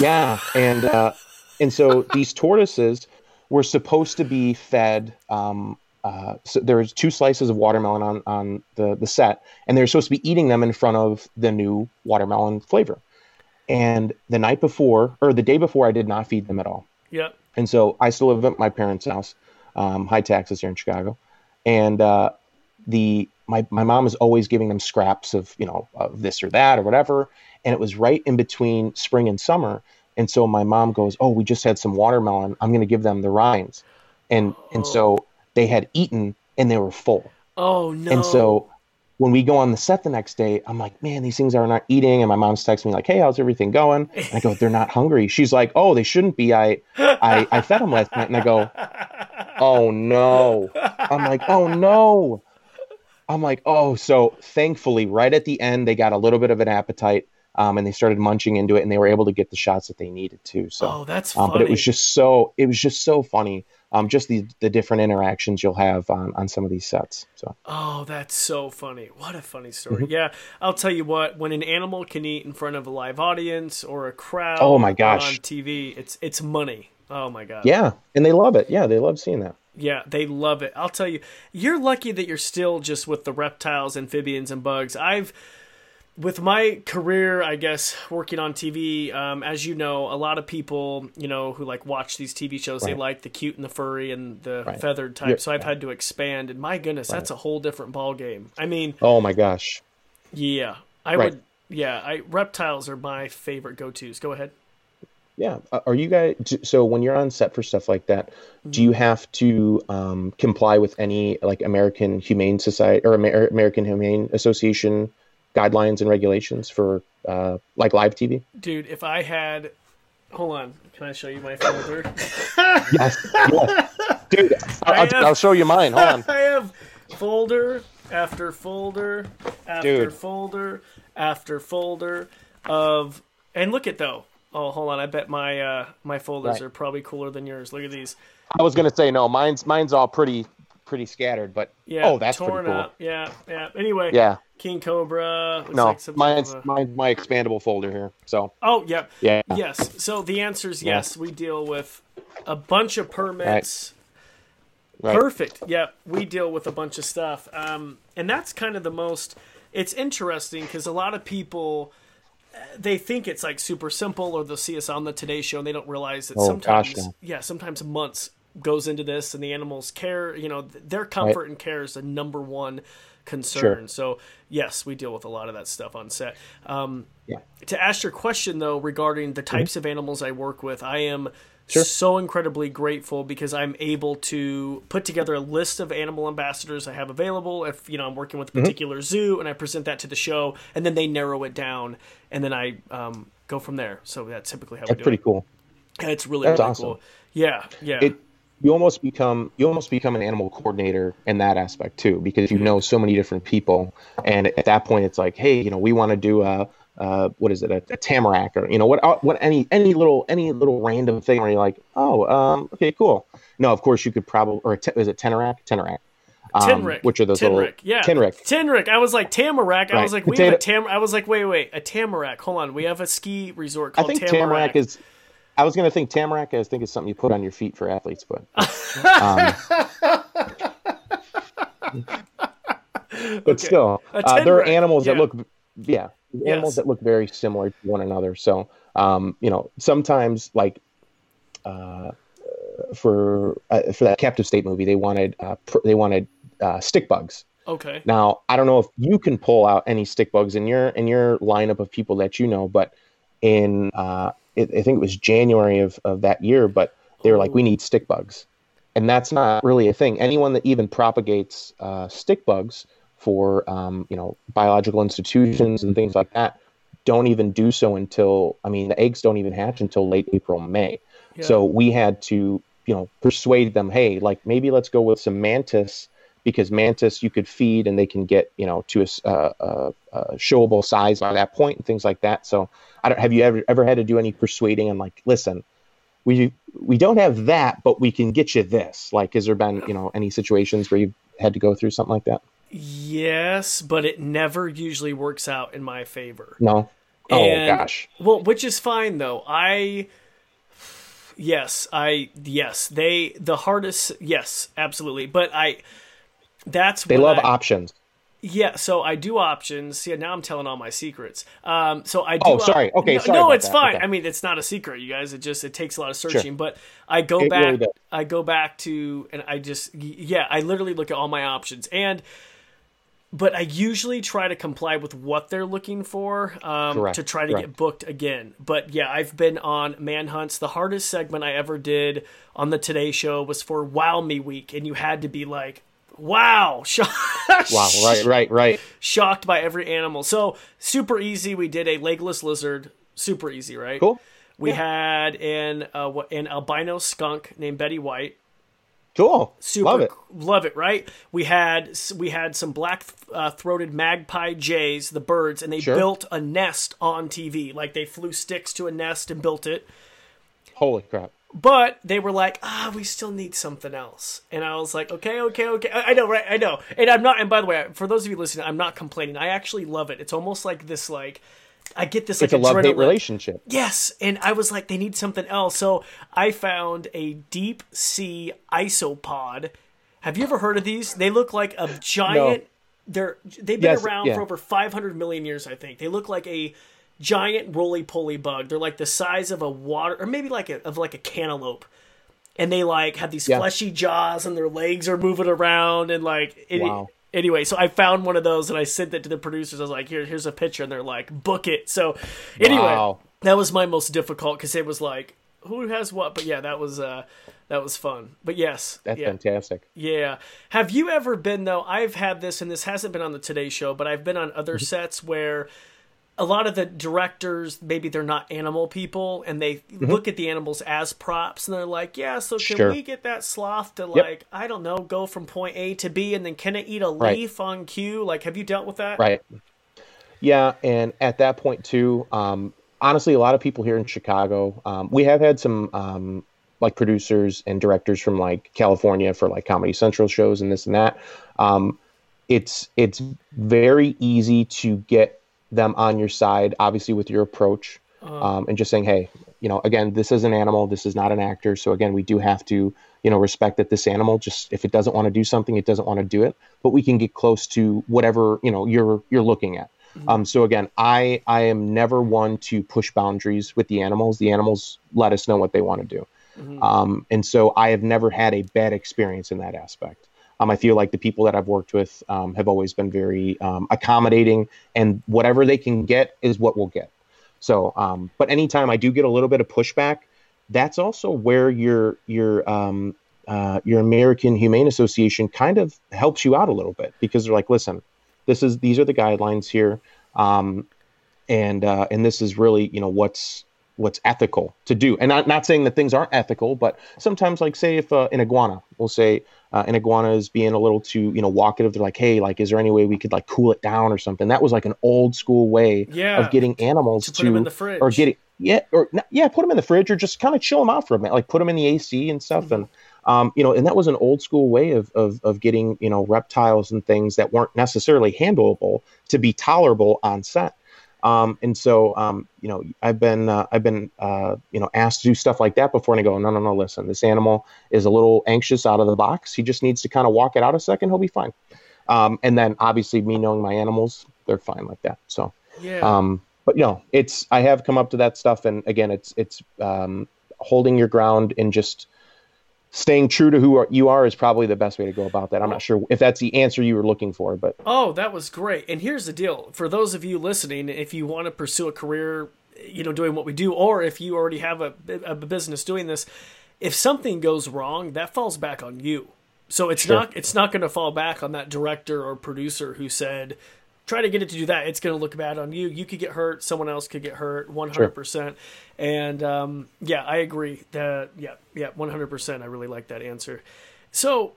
Yeah and uh, and so these tortoises were supposed to be fed um, uh, so there was two slices of watermelon on, on the, the set and they were supposed to be eating them in front of the new watermelon flavor. And the night before or the day before i did not feed them at all. Yep and so I still live at my parents' house, um, high taxes here in Chicago, and uh, the my my mom is always giving them scraps of you know of this or that or whatever, and it was right in between spring and summer, and so my mom goes, "Oh, we just had some watermelon. I'm going to give them the rinds," and and so oh. they had eaten and they were full, oh no and so when we go on the set the next day, I'm like, man, these things are not eating. And my mom's texting me like, hey, how's everything going? And I go, they're not hungry. She's like, oh, they shouldn't be. I, I, I fed them last night. And I go, oh no. I'm like, oh no. I'm like, oh, so thankfully, right at the end, they got a little bit of an appetite. Um, and they started munching into it, and they were able to get the shots that they needed to. So, oh that's um, funny but it was just so, it was just so funny. Um, just the the different interactions you'll have on on some of these sets. So, Oh, that's so funny. What a funny story. Yeah, I'll tell you what, when an animal can eat in front of a live audience or a crowd Oh my gosh. on TV, it's it's money. Oh my god. yeah, and they love it. Yeah, they love seeing that. Yeah, they love it. I'll tell you, you're lucky that you're still just with the reptiles, amphibians, and bugs. I've, with my career, I guess, working on TV, um, as you know, a lot of people, you know, who like watch these TV shows, they like the cute and the furry and the Right. feathered type. Yeah, so I've yeah. had to expand, and my goodness, that's a whole different ball game. I mean, Oh my gosh. yeah, I Right. would. Yeah, I reptiles are my favorite go tos. Go ahead. Yeah. Uh, Are you guys so when you're on set for stuff like that, do you have to um, comply with any like American Humane Society or Amer- American Humane Association guidelines and regulations for uh, like live TV? Dude, if I had, hold on, can I show you my folder? <laughs> Yes. yes. Dude, <laughs> I'll, I'll, have- I'll show you mine. Hold on. <laughs> I have folder after folder after Dude. folder after folder of, and look at though. Oh, hold on. I bet my uh, my folders Right. are probably cooler than yours. Look at these. I was gonna say no. Mine's mine's all pretty pretty scattered, but Yeah. oh, that's torn pretty cool. up. Yeah, yeah. Anyway, Yeah. King Cobra. No, like mine's a- mine's my expandable folder here. So Oh, yeah. yeah. Yes. So the answer is Yeah. yes. We deal with a bunch of permits. Right. Perfect. Yeah, we deal with a bunch of stuff, um, and that's kind of the most. It's interesting because a lot of people they think it's like super simple, or they'll see us on the Today Show and they don't realize that Oh, sometimes, gosh, yeah, sometimes months goes into this, and the animals' care. You know, their comfort and care is the number one concern. Sure. So yes, we deal with a lot of that stuff on set. Um, Yeah. to ask your question though regarding the types Mm-hmm. of animals I work with, I am so incredibly grateful because I'm able to put together a list of animal ambassadors I have available. If you know I'm working with Mm-hmm. a particular zoo and I present that to the show, and then they narrow it down, and then I um, go from there. So that's typically how we That's do pretty it. cool. And It's really That's really awesome. cool. Yeah, yeah. It you almost become you almost become an animal coordinator in that aspect too because you know so many different people and at that point it's like hey you know we want to do a uh, what is it a, a tamarack or you know what uh, what any any little any little random thing where you're like oh um, okay cool no of course you could probably or is it tenrec tenrec um, Tenrec, which are those Tenrec, little yeah, Tenrec. Tenrec. I was like Tamarack. I was Right. like, we have a Tam. I was like, wait, wait, a Tamarack. Hold on, we have a ski resort I think tamarack is I was gonna think tamarack I think is something you put on your feet for athletes <laughs> <laughs> but um, but still uh, there are animals that look yeah animals that look very similar to one another. So um, you know sometimes like uh, for uh, for that captive state movie they wanted uh, pr- they wanted uh, stick bugs. Okay. now I don't know if you can pull out any stick bugs in your in your lineup of people that you know but in uh, it, I think it was January of, of that year but they were like we need stick bugs. And that's not really a thing. Anyone that even propagates uh, stick bugs for um, you know biological institutions and things like that don't even do so until I mean the eggs don't even hatch until late April May. So we had to you know persuade them, hey, like maybe let's go with some mantis because mantis you could feed and they can get you know to a, uh, uh, uh, showable size by that point and things like that. So I don't have you ever ever had to do any persuading and like listen we we don't have that, but we can get you this. Like, has there been you know any situations where you've had to go through something like that? Yes, but it never usually works out in my favor. No. Oh And- gosh. Well, which is fine though. I yes, I yes, they the hardest yes, absolutely. But I that's They love I, options. Yeah, so I do options. Yeah, now I'm telling all my secrets. Um, so I do. Oh, sorry. Okay, no, sorry no it's that. fine. Okay. I mean, it's not a secret, you guys. It just it takes a lot of searching. But I go It back. really. I go back to, and I just yeah, I literally look at all my options and. But I usually try to comply with what they're looking for um, Correct, to try to correct. get booked again. But yeah, I've been on manhunts. The hardest segment I ever did on the Today Show was for Wow Me Week, and you had to be like, "Wow, <laughs> Wow. Right. Right. Right. shocked by every animal. So super easy. We did a legless lizard. Super easy, right? Cool. We had an uh, an albino skunk named Betty White. Cool. Super Love it. love it, right? We had we had some black uh, throated magpie jays, the birds, and they Sure. built a nest on TV. Like they flew sticks to a nest and built it. Holy crap. But they were like, ah, we still need something else. And I was like, okay, okay, okay. I, I know, right? I know. And I'm not, and by the way, for those of you listening, I'm not complaining. I actually love it. It's almost like this, like, I get this, like, a love hate relationship. Yes. And I was like, they need something else. So I found a deep sea isopod. Have you ever heard of these? They look like a giant. They're they've been Yes, around yeah. for over 500 million years, I think. They look like a giant roly poly bug. They're like the size of a water, or maybe like a of like a cantaloupe. And they like have these Yeah. fleshy jaws, and their legs are moving around, and like any- Wow. Anyway. So I found one of those, and I sent it to the producers. I was like, "Here, here's a picture," and they're like, "Book it." So anyway, Wow. that was my most difficult because it was like who has what. But yeah, that was uh, that was fun. But yes, that's yeah. fantastic. Yeah. Have you ever been though? I've had this, and this hasn't been on the Today Show, but I've been on other Mm-hmm. sets where a lot of the directors maybe they're not animal people and they Mm-hmm. look at the animals as props and they're like yeah so can Sure. we get that sloth to Yep. like i don't know go from point a to b and then can it eat a Right. leaf on cue like have you dealt with that Right. Yeah, and at that point too, um, honestly, a lot of people here in Chicago, um, we have had some um, like producers and directors from like California for like Comedy Central shows and this and that. Um, it's it's very easy to get them on your side, obviously with your approach, um, and just saying, hey, you know, again, this is an animal, this is not an actor, so again, we do have to, you know, respect that this animal just if it doesn't want to do something, it doesn't want to do it, but we can get close to whatever you know you're you're looking at. Um, so again, I I am never one to push boundaries with the animals. The animals let us know what they want to do, um, and so I have never had a bad experience in that aspect. Um, I feel like the people that I've worked with um, have always been very um, accommodating, and whatever they can get is what we'll get. So, um, but anytime I do get a little bit of pushback, that's also where your your um, uh, your American Humane Association kind of helps you out a little bit because they're like, listen, this is these are the guidelines here, and uh, and this is really you know what's what's ethical to do. And not not saying that things aren't ethical, but sometimes like say if uh, an iguana, we'll say uh, an iguana is being a little too you know walkative, they're like, hey, like is there any way we could like cool it down or something? That was like an old school way Yeah, of getting animals to to, put 'em in the fridge. or getting yeah or yeah put them in the fridge or just kind of chill them out for a minute like put them in the ac and stuff Mm-hmm. and um, you know and that was an old school way of, of of getting you know reptiles and things that weren't necessarily handleable to be tolerable on set um, and so um, you know i've been uh, i've been uh, you know asked to do stuff like that before and i go no no no listen this animal is a little anxious out of the box. He just needs to kind of walk it out a second. He'll be fine. Um, and then obviously me knowing my animals they're fine like that. So yeah. um, but you know, it's I have come up to that stuff, and again, it's it's um, holding your ground and just staying true to who are, you are is probably the best way to go about that. I'm not oh. sure if that's the answer you were looking for, but Oh, that was great. And here's the deal. For those of you listening, if you want to pursue a career, you know, doing what we do, or if you already have a, a business doing this, if something goes wrong, that falls back on you. So it's Sure. not it's not going to fall back on that director or producer who said try to get it to do that. It's going to look bad on you. You could get hurt. Someone else could get hurt. One hundred percent. And um, yeah, I agree. That yeah, yeah, one hundred percent. I really like that answer. So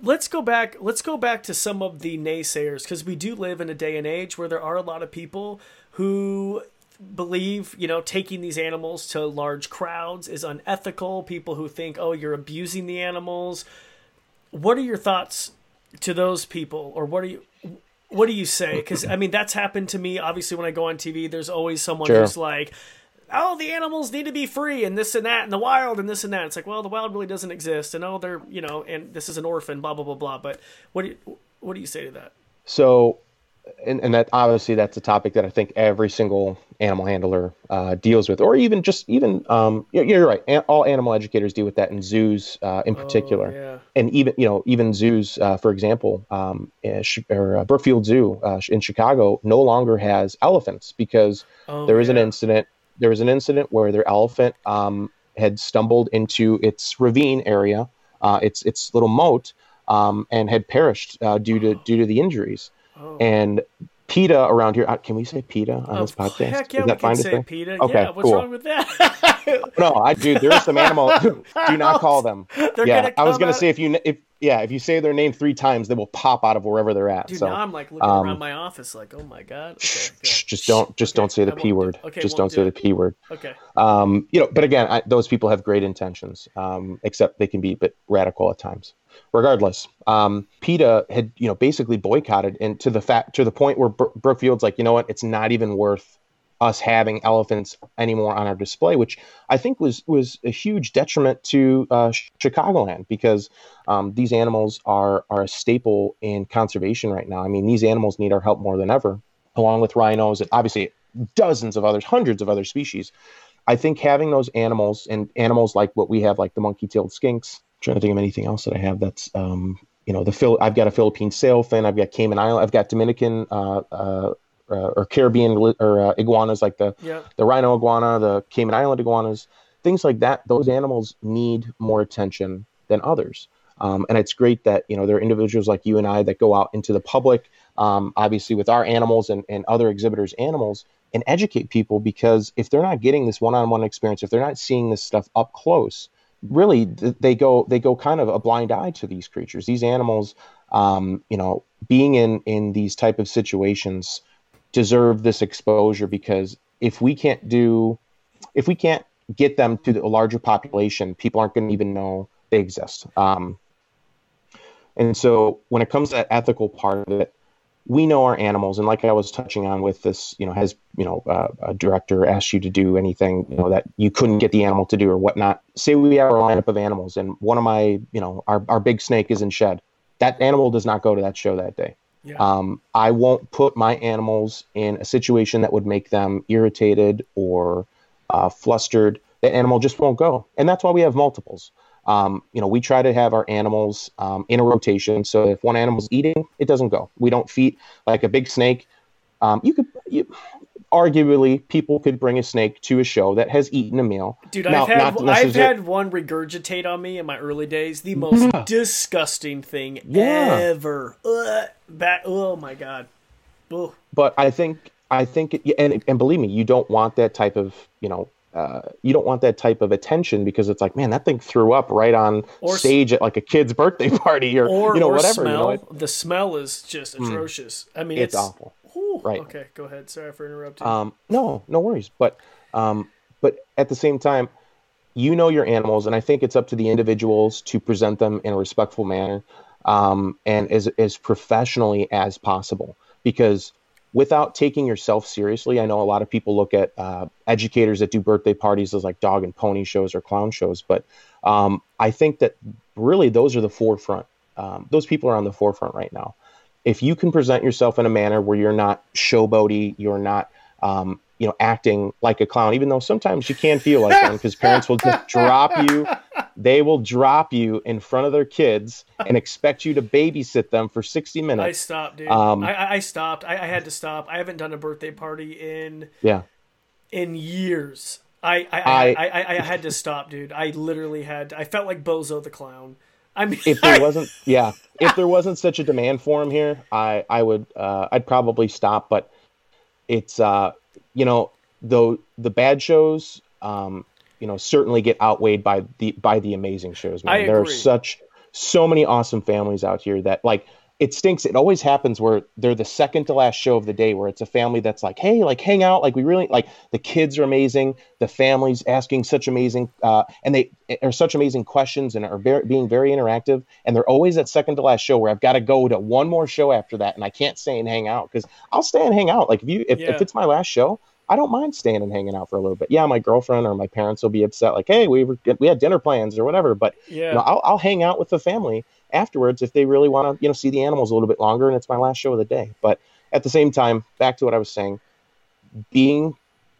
let's go back let's go back to some of the naysayers because we do live in a day and age where there are a lot of people who believe you know taking these animals to large crowds is unethical people who think oh you're abusing the animals what are your thoughts to those people or what are you what do you say? Because i mean that's happened to me obviously when i go on tv there's always someone Sure. who's like oh the animals need to be free and this and that and the wild and this and that. It's like well the wild really doesn't exist and oh they're you know and this is an orphan blah blah blah blah but what do you what do you say to that? So and, and that obviously that's a topic that I think every single animal handler uh, deals with, or even just even um, you're, you're right. An- all animal educators deal with that in zoos uh, in particular. Oh, yeah. and even you know even zoos uh, for example um, or uh, brookfield zoo uh, in chicago no longer has elephants because Oh, there was an incident there was an incident where their elephant um, had stumbled into its ravine area uh, its its little moat um, and had perished uh, due to due to the injuries Oh. and PETA around here. uh, Can we say PETA on this podcast? heck yeah Is we that can fine to say? PETA Okay, yeah what's cool. wrong with that <laughs> No, I dude, there is some animal. <laughs> <laughs> do not call them. They're yeah, gonna I was gonna say if you if yeah if you say their name three times, they will pop out of wherever they're at. Dude, so now I'm like looking um, around my office, like, oh my god. Okay, yeah. just don't just Okay, don't say the p word. do- okay, just don't say do the p word. Okay. Um, you know, but again, I, those people have great intentions, um, except they can be a bit radical at times. Regardless, um, PETA had you know basically boycotted, and to the fact to the point where Bro- Brookfield's like, you know what, it's not even worth us having elephants anymore on our display, which I think was was a huge detriment to uh, Chicagoland because um, these animals are are a staple in conservation right now. I mean, these animals need our help more than ever, along with rhinos and obviously dozens of others, hundreds of other species. I think having those animals and animals like what we have, like the monkey-tailed skinks. Trying to think of anything else that I have that's um, you know the Phil. I've got a Philippine sailfin. I've got Cayman Island. I've got Dominican uh, uh, uh, or Caribbean or uh, iguanas like the the rhino iguana, the Cayman Island iguanas, things like that. Those animals need more attention than others. Um, and it's great that you know there are individuals like you and I that go out into the public, um, obviously with our animals and, and other exhibitors' animals, and educate people because if they're not getting this one-on-one experience, if they're not seeing this stuff up close, really they go they go kind of a blind eye to these creatures. These animals, um, you know, being in in these type of situations deserve this exposure because if we can't do if we can't get them to a larger population, people aren't going to even know they exist. Um, and so when it comes to that ethical part of it, we know our animals, and like I was touching on with this, you know, has you know uh, a director asked you to do anything, you know, that you couldn't get the animal to do or whatnot. Say we have a lineup of animals, and one of my, you know, our our big snake is in shed. That animal does not go to that show that day. Yeah. Um, I won't put my animals in a situation that would make them irritated or uh, flustered. That animal just won't go, and that's why we have multiples. Um, you know, we try to have our animals um, in a rotation. So if one animal's eating, it doesn't go. We don't feed like a big snake. Um, you could, you, arguably, people could bring a snake to a show that has eaten a meal. Dude, Now, I've had I've had one regurgitate on me in my early days. The most disgusting thing Yeah. ever. Ugh, that oh my god. Ugh. but I think I think and and believe me, you don't want that type of you know uh, you don't want that type of attention because it's like man, that thing threw up right on Or stage at like a kid's birthday <laughs> party or, Or you know or whatever. smell. You know, it, the smell is just atrocious. I mean, it's it's, awful. Ooh, Right. Okay, go ahead. Sorry for interrupting. Um, no, no worries. But um, but at the same time, you know your animals, and I think it's up to the individuals to present them in a respectful manner um, and as as professionally as possible. Because without taking yourself seriously, I know a lot of people look at uh, educators that do birthday parties as like dog and pony shows or clown shows, but um, I think that really those are the forefront. Um, those people are on the forefront right now if you can present yourself in a manner where you're not showboaty, you're not, um, you know, acting like a clown, even though sometimes you can feel like one because parents will just drop you. They will drop you in front of their kids and expect you to babysit them for 60 minutes. I stopped, dude. Um, I, I- stopped. I, I had to stop. I haven't done a birthday party in Yeah. in years. I I, I, I- I, I, I had to stop, dude. I literally had. I felt like Bozo the clown. I mean, If there <laughs> wasn't, yeah, if there wasn't such a demand for him here, I, I would, uh, I'd probably stop. But it's, uh, you know, though the bad shows, um, you know, certainly get outweighed by the by the amazing shows. Man, there are such so many awesome families out here that like it stinks. It always happens where they're the second to last show of the day, where it's a family that's like, hey, like hang out, like we really like the kids are amazing, the families asking such amazing, uh, and they are such amazing questions and are very, being very interactive, and they're always that second to last show where I've got to go to one more show after that, and I can't stay and hang out because I'll stay and hang out. Like if you if, Yeah. if it's my last show. I don't mind staying and hanging out for a little bit. Yeah, my girlfriend or my parents will be upset, like, "Hey, we were we had dinner plans or whatever." But yeah. you know, I'll, I'll hang out with the family afterwards if they really want to, you know, see the animals a little bit longer, and it's my last show of the day. But at the same time, back to what I was saying, being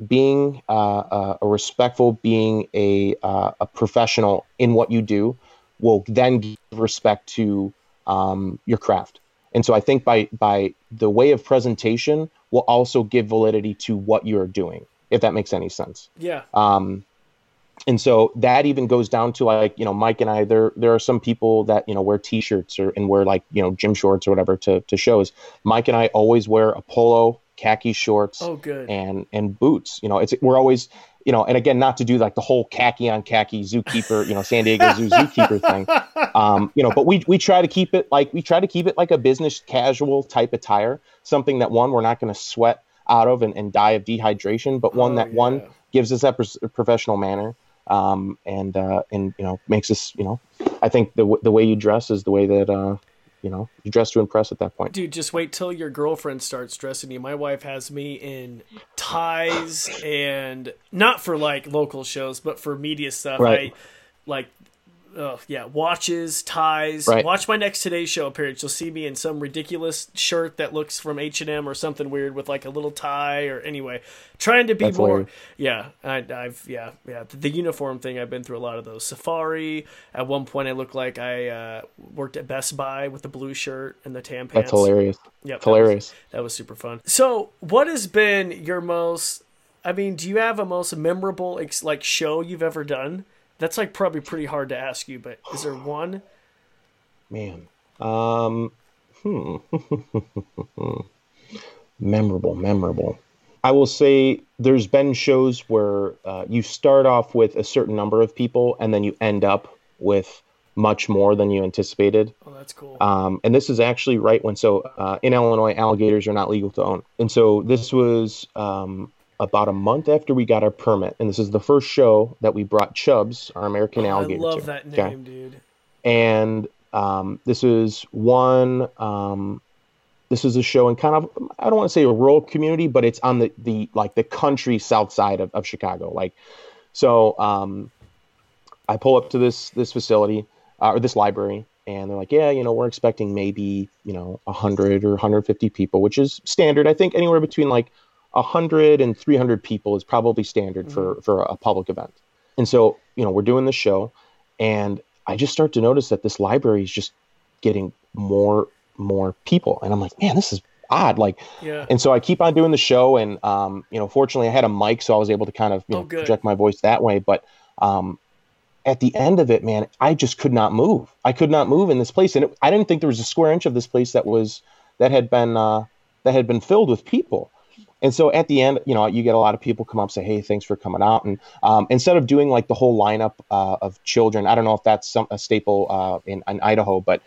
being uh, uh, a respectful, being a uh, a professional in what you do, will then give respect to um, your craft. And so I think by by the way of presentation will also give validity to what you're doing, if that makes any sense. yeah. Um, and so that even goes down to like you know Mike and I. There there are some people that you know wear T-shirts or and wear like you know gym shorts or whatever to to shows. Mike and I always wear a polo, khaki shorts, Oh, good. and and boots. You know, it's we're always you know, and again, not to do like the whole khaki on khaki zookeeper, you know, San Diego Zoo <laughs> zookeeper thing. Um, you know, but we we try to keep it like we try to keep it like a business casual type attire, something that one we're not going to sweat out of and, and die of dehydration, but one Oh, that one gives us that professional manner um, and uh, and you know makes us you know I think the w- the way you dress is the way that uh, you know you dress to impress at that point. Dude, just wait till your girlfriend starts dressing you. My wife has me in ties and not for like local shows, but for media stuff. Right. I like oh yeah, watches, ties. Right. Watch my next Today Show appearance. You'll see me in some ridiculous shirt that looks from H and M or something weird with like a little tie or anyway, trying to be That's more. hilarious. Yeah, I, I've yeah yeah the, the uniform thing. I've been through a lot of those. Safari. At one point, I looked like I uh, worked at Best Buy with the blue shirt and the tan pants. That's hilarious. Yep, hilarious. That was, that was super fun. So, what has been your most? I mean, do you have a most memorable ex- like show you've ever done? That's like probably pretty hard to ask you, but is there one? Man. Um, hmm. <laughs> memorable, memorable. I will say there's been shows where uh, you start off with a certain number of people and then you end up with much more than you anticipated. Oh, that's cool. Um, and this is actually right when, so uh, in Illinois, alligators are not legal to own. And so this was um, about a month after we got our permit. And this is the first show that we brought Chubs, our American Oh, I alligator. love to. that Okay name, dude. and um, this is one um, this is a show in kind of i don't want to say a rural community but it's on the, the like the country south side of, of chicago like so um, i pull up to this this facility uh, or this library and they're like yeah you know we're expecting maybe you know 100 or 150 people which is standard i think anywhere between like 100 and 300 people is probably standard for for a public event. And so you know we're doing the show and i just start to notice that this library is just getting more more people. And i'm like man this is odd. Like Yeah. and so i keep on doing the show and um, you know fortunately i had a mic so i was able to kind of you Oh, know good. project my voice that way. But um, at the end of it man i just could not move. I could not move in this place. And it, i didn't think there was a square inch of this place that was that had been uh, that had been filled with people and so at the end, you know, you get a lot of people come up and say, "Hey, thanks for coming out." And um, instead of doing like the whole lineup uh, of children, I don't know if that's some a staple uh, in, in Idaho, but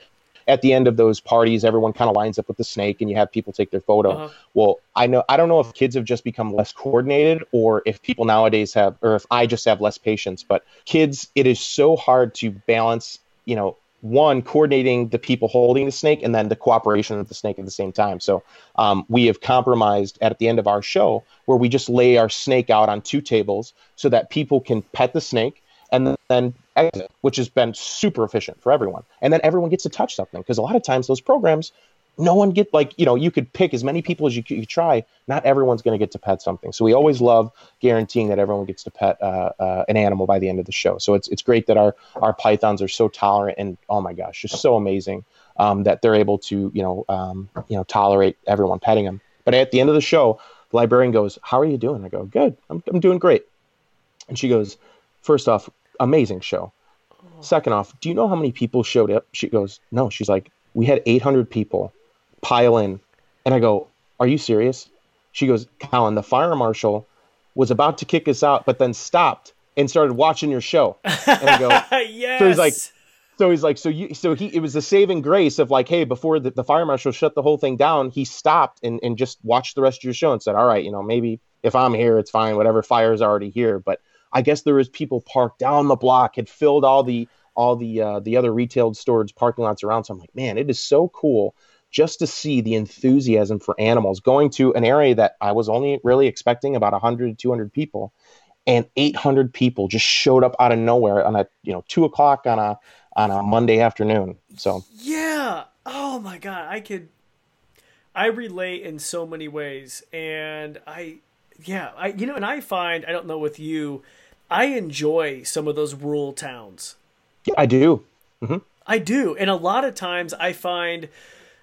at the end of those parties, everyone kind of lines up with the snake, and you have people take their photo. Uh-huh. Well, I know I don't know if kids have just become less coordinated, or if people nowadays have, or if I just have less patience. But kids, it is so hard to balance, you know, one coordinating the people holding the snake and then the cooperation of the snake at the same time. So um, we have compromised at the end of our show where we just lay our snake out on two tables so that people can pet the snake and then exit, which has been super efficient for everyone. And then everyone gets to touch something because a lot of times those programs, no one get like you know you could pick as many people as you, you try. Not everyone's going to get to pet something. So we always love guaranteeing that everyone gets to pet uh, uh, an animal by the end of the show. So it's it's great that our our pythons are so tolerant and oh my gosh, just so amazing um, that they're able to you know um, you know tolerate everyone petting them. But at the end of the show, the librarian goes, "How are you doing?" I go, "Good. I'm I'm doing great." And she goes, first off, amazing show. Second off, do you know how many people showed up? She goes, no. She's like, we had 800 people pile in. And I go, are you serious? She goes, Colin, the fire marshal was about to kick us out, but then stopped and started watching your show. And I go, yes. <laughs> So he's like- so he's like, so you, so he, it was the saving grace of like, hey, before the, the fire marshal shut the whole thing down, he stopped and, and just watched the rest of your show and said, all right, you know, maybe if I'm here, it's fine. Whatever fire's already here. But I guess there was people parked down the block, had filled all the all the uh, the other retail storage parking lots around. So I'm like, man, it is so cool just to see the enthusiasm for animals going to an area that I was only really expecting about 100 to 200 people, and 800 people just showed up out of nowhere on a you know two o'clock on a on a Monday afternoon. So Yeah. Oh my god, I could I relate in so many ways and I yeah, I you know and I find I don't know with you I enjoy some of those rural towns. yeah, I do. Mm-hmm. I do. And a lot of times I find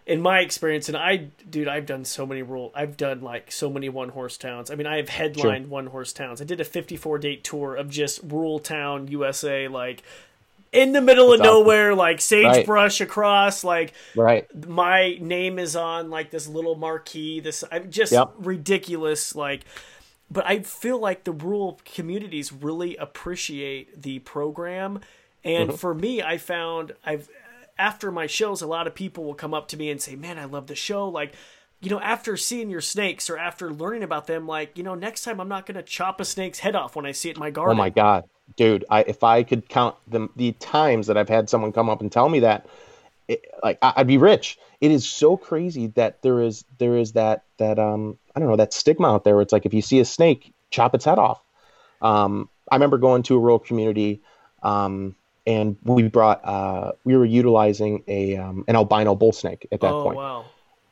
in my experience and I dude, I've done so many rural I've done like so many one horse towns. I mean, I have headlined one horse towns. I did a 54 date tour of just rural town USA like in the middle of nowhere like sagebrush across like Right. my name is on like this little marquee this i'm just Yep. ridiculous like but i feel like the rural communities really appreciate the program and Mm-hmm. for me i found i've after my shows a lot of people will come up to me and say man i love the show like you know after seeing your snakes or after learning about them like you know next time i'm not going to chop a snake's head off when i see it in my garden. Oh my god, dude! I if I could count the the times that I've had someone come up and tell me that, it, like I, I'd be rich. It is so crazy that there is there is that that um I don't know that stigma out there. Where it's like if you see a snake, chop its head off. Um, I remember going to a rural community, um, and we brought uh, we were utilizing a um, an albino bull snake at that oh, point. wow.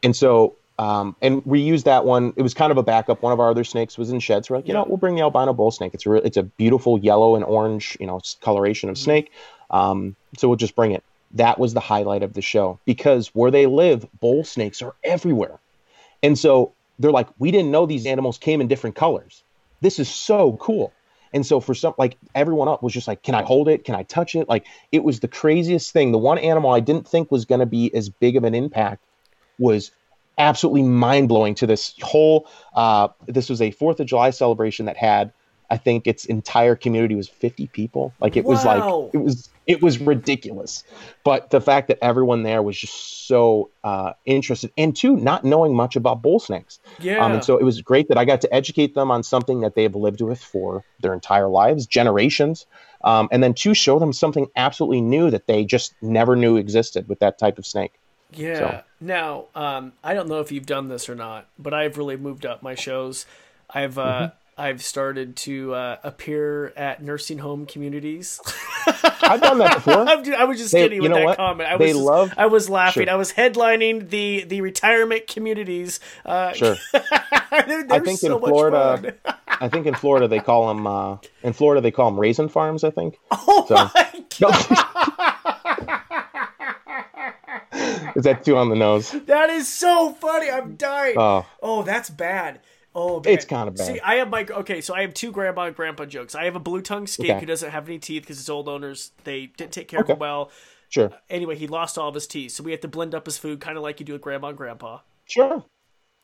And so um, and we used that one. It was kind of a backup. One of our other snakes was in sheds. So We're like, you Yeah. know, we'll bring the albino bull snake. It's a re- it's a beautiful yellow and orange, you know, coloration of Mhm. snake. Um, so we'll just bring it. That was the highlight of the show because where they live, bull snakes are everywhere. And so they're like, we didn't know these animals came in different colors. This is so cool. And so for some, like everyone up was just like, can I hold it? Can I touch it? Like it was the craziest thing. The one animal I didn't think was going to be as big of an impact was absolutely mind blowing to this whole. Uh, this was a Fourth of July celebration that had, I think, its entire community was 50 people. Like it was like it was it was ridiculous. But the fact that everyone there was just so uh, interested, and two, not knowing much about bull snakes. Yeah. Um, and so it was great that I got to educate them on something that they have lived with for their entire lives, generations. Um, and then two, show them something absolutely new that they just never knew existed with that type of snake. Yeah. So- Now, um, I don't know if you've done this or not, but I've really moved up my shows. I've uh, Mm-hmm. I've started to uh, appear at nursing home communities. <laughs> I've done that before. <laughs> I'm I was just They- kidding with that what? comment. I They was love- I was laughing. Sure. I was headlining the the retirement communities. Uh, Sure. <laughs> they're, they're think so in Florida- I think in Florida they call them. Uh, in Florida they call them raisin farms. I think. Oh So- my god, Is that too on the nose? that is so funny. I'm dying. Oh, Oh, that's bad. Oh, man. It's kinda bad. See, I have my okay. So I have two grandma and grandpa jokes. I have a blue tongue skink Okay. who doesn't have any teeth because his old owners they didn't take care Okay. of him well. sure, uh, Anyway, he lost all of his teeth, so we have to blend up his food, kind of like you do with grandma and grandpa. sure.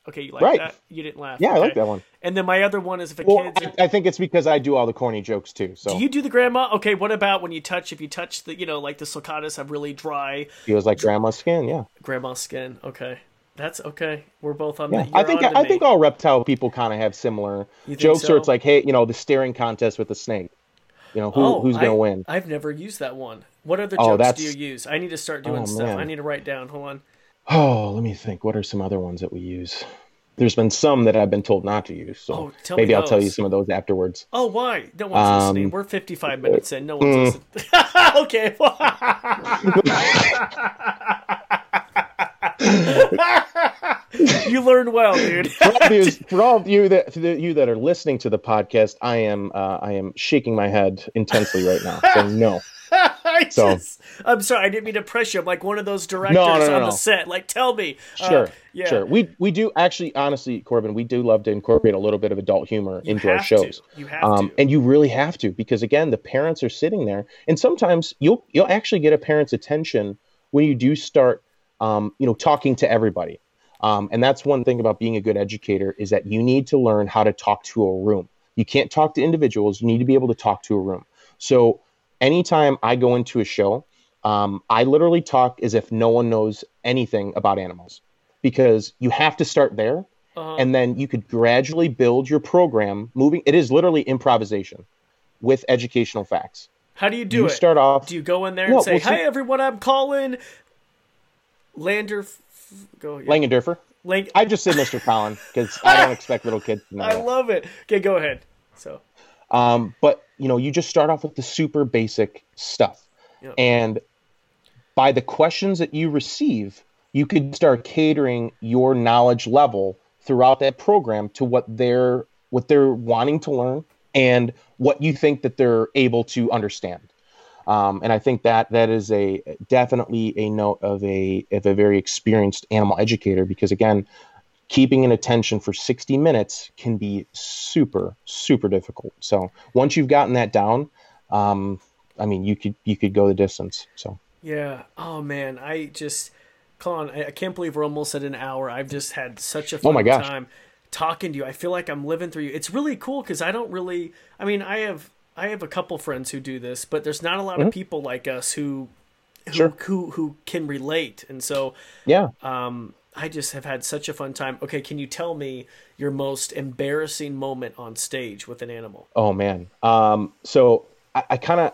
Okay, you like Right. that? You didn't laugh. Yeah, I like that one. And then my other one is if a Well, kid's. I, I think it's because I do all the corny jokes too. So do you do the grandma? Okay, what about when you touch? If you touch the, you know, like the sulcatas have really dry feels like grandma's skin. Yeah, grandma skin. Okay, that's okay. We're both on. yeah. the, I think to I me. think all reptile people kind of have similar jokes. so? Or it's like, hey, you know, the staring contest with the snake. You know, who, Oh, who's gonna I- win? I've never used that one. What other Oh, jokes do you use? I need to start doing Oh, stuff. man. I need to write down. Hold on. Oh, let me think. What are some other ones that we use? There's been some that I've been told not to use, so Oh, tell me maybe I'll tell you some of those afterwards. Oh, why? No one's Um, listening. We're 55 minutes in. No one's mm. listening. <laughs> okay. <laughs> <laughs> <laughs> you learned well, dude. For all, of you, <laughs> for all of you that you that are listening to the podcast, I am uh, I am shaking my head intensely right now. So no, <laughs> I So- just, I'm sorry. I didn't mean to press you. I'm like one of those directors no, no, on no. the set. Like, tell me. Uh, sure, yeah. sure. We we do actually, honestly, Corbin, we do love to incorporate a little bit of adult humor You into our shows. To. You have Um, to. and you really have to because again, the parents are sitting there, and sometimes you'll you'll actually get a parent's attention when you do start, um, you know, talking to everybody. Um, and that's one thing about being a good educator is that you need to learn how to talk to a room. You can't talk to individuals. You need to be able to talk to a room. So anytime I go into a show, um, I literally talk as if no one knows anything about animals because you have to start there Uh-huh. and then you could gradually build your program moving it is literally improvisation with educational facts How do you do you it? start off Do you go in there and say, well, "Hi, everyone, I'm Colin Lander"? Go. Yeah. langendorfer Lang- i just said mr collin because i don't expect little kids to know <laughs> I that. love it. Okay, go ahead. So, um, but you know you just start off with the super basic stuff Yeah. and by the questions that you receive you could start catering your knowledge level throughout that program to what they're what they're wanting to learn and what you think that they're able to understand um, and I think that that is a definitely a note of a of a very experienced animal educator because again, keeping an attention for 60 minutes can be super super difficult. So once you've gotten that down, um, I mean you could you could go the distance. So yeah. Oh man, I just, Colin, I, I can't believe we're almost at an hour. I've just had such a fun Oh my gosh. time talking to you. I feel like I'm living through you. It's really cool because I don't really. I mean, I have I have a couple friends who do this, but there's not a lot of people like us who. Who, Mm-hmm. Sure. who who can relate and so yeah, um I just have had such a fun time. Okay, can you tell me your most embarrassing moment on stage with an animal? Oh man. Um, so I, I kind of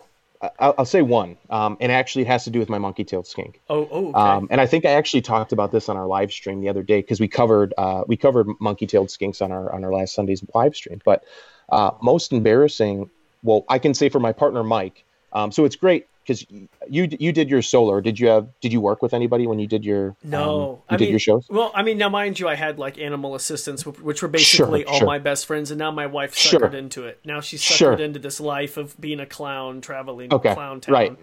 I'll, I'll say one, um, and actually it has to do with my monkey-tailed skink. Oh, oh, okay. Um, and I think I actually talked about this on our live stream the other day because we covered uh, we covered monkey-tailed skinks on our on our last Sunday's live stream. But uh, most embarrassing, well, I can say for my partner Mike. Um, so it's great because you you did your solar. Did you have did you work with anybody when you did your no? Um, you I did mean, your shows. Well, I mean, now mind you, I had like animal assistants, which were basically sure, all sure. my best friends, and now my wife suckered sure. into it. Now she's suckered sure. into this life of being a clown, traveling okay. clown town. Right.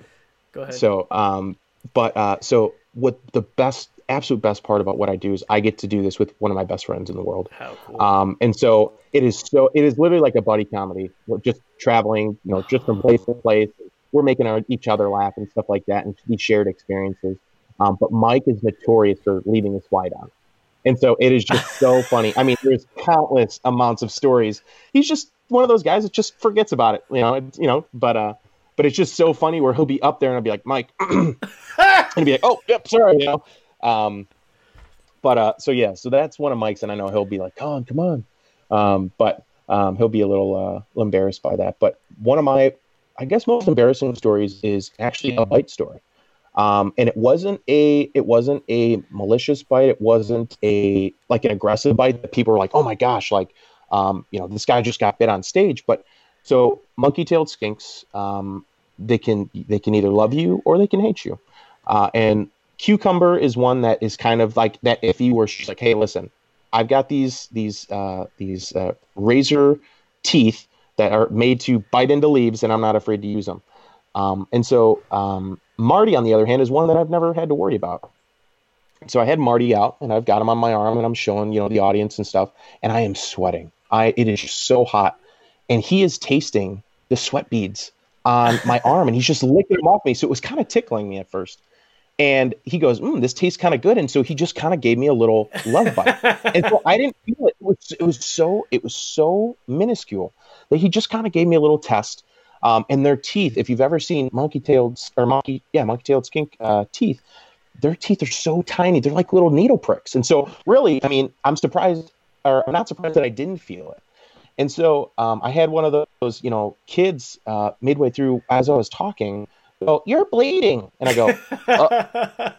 Go ahead. So, um, but uh, so what the best absolute best part about what I do is I get to do this with one of my best friends in the world. How cool. Um, and so it is so it is literally like a buddy comedy. We're just traveling, you know, just from place to place. We're making our, each other laugh and stuff like that, and these shared experiences. Um, but Mike is notorious for leaving his flight on. And so it is just <laughs> so funny. I mean, there's countless amounts of stories. He's just one of those guys that just forgets about it, you know. It's, you know, but uh, but it's just so funny where he'll be up there and I'll be like, Mike, <clears throat> and he'll be like, oh, yep, sorry, you know. Um, but uh, so yeah, so that's one of Mike's, and I know he'll be like, "Come on, come on," um, but um, he'll be a little, uh, embarrassed by that. But one of my, I guess, most embarrassing stories is actually a bite story, um, and it wasn't a, it wasn't a malicious bite. It wasn't a like an aggressive bite that people were like, "Oh my gosh!" Like, um, you know, this guy just got bit on stage. But so monkey-tailed skinks, um, they can they can either love you or they can hate you, uh, and Cucumber is one that is kind of like that iffy where she's like, hey, listen, I've got these these uh, these uh, razor teeth that are made to bite into leaves, and I'm not afraid to use them. Um, and so um, Marty, on the other hand, is one that I've never had to worry about. So I had Marty out, and I've got him on my arm, and I'm showing you know the audience and stuff, and I am sweating. I it is just so hot, and he is tasting the sweat beads on my <laughs> arm, and he's just licking them off me. So it was kind of tickling me at first. And he goes, mm, "This tastes kind of good," and so he just kind of gave me a little love bite, and so I didn't feel it. It was, it was so it was so minuscule that he just kind of gave me a little test. Um, and their teeth, if you've ever seen monkey-tailed or monkey, yeah, monkey-tailed skink uh, teeth, their teeth are so tiny; they're like little needle pricks. And so, really, I mean, I'm surprised, or I'm not surprised that I didn't feel it. And so, um, I had one of those, you know, kids uh, midway through as I was talking go, "You're bleeding," and I go, uh,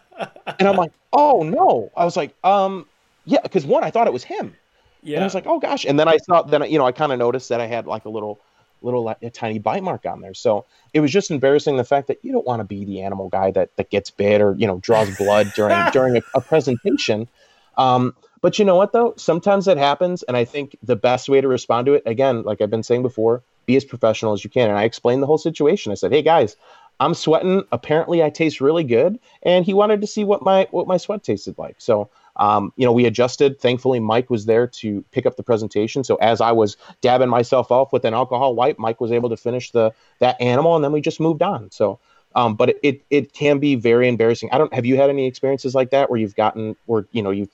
<laughs> and I'm like, "Oh no!" I was like, "Um, yeah," because one, I thought it was him. Yeah. And I was like, "Oh gosh!" And then I saw, then you know, I kind of noticed that I had like a little, little a tiny bite mark on there. So it was just embarrassing the fact that you don't want to be the animal guy that that gets bit or you know draws blood during during a, a presentation. Um, but you know what though? Sometimes that happens, and I think the best way to respond to it, again, like I've been saying before, be as professional as you can. And I explained the whole situation. I said, "Hey guys, I'm sweating. Apparently, I taste really good, and he wanted to see what my what my sweat tasted like. So, um, you know, we adjusted. Thankfully, Mike was there to pick up the presentation. So as I was dabbing myself off with an alcohol wipe, Mike was able to finish the that animal, and then we just moved on. So, um, but it, it can be very embarrassing. I don't. Have you had any experiences like that where you've gotten where you know you've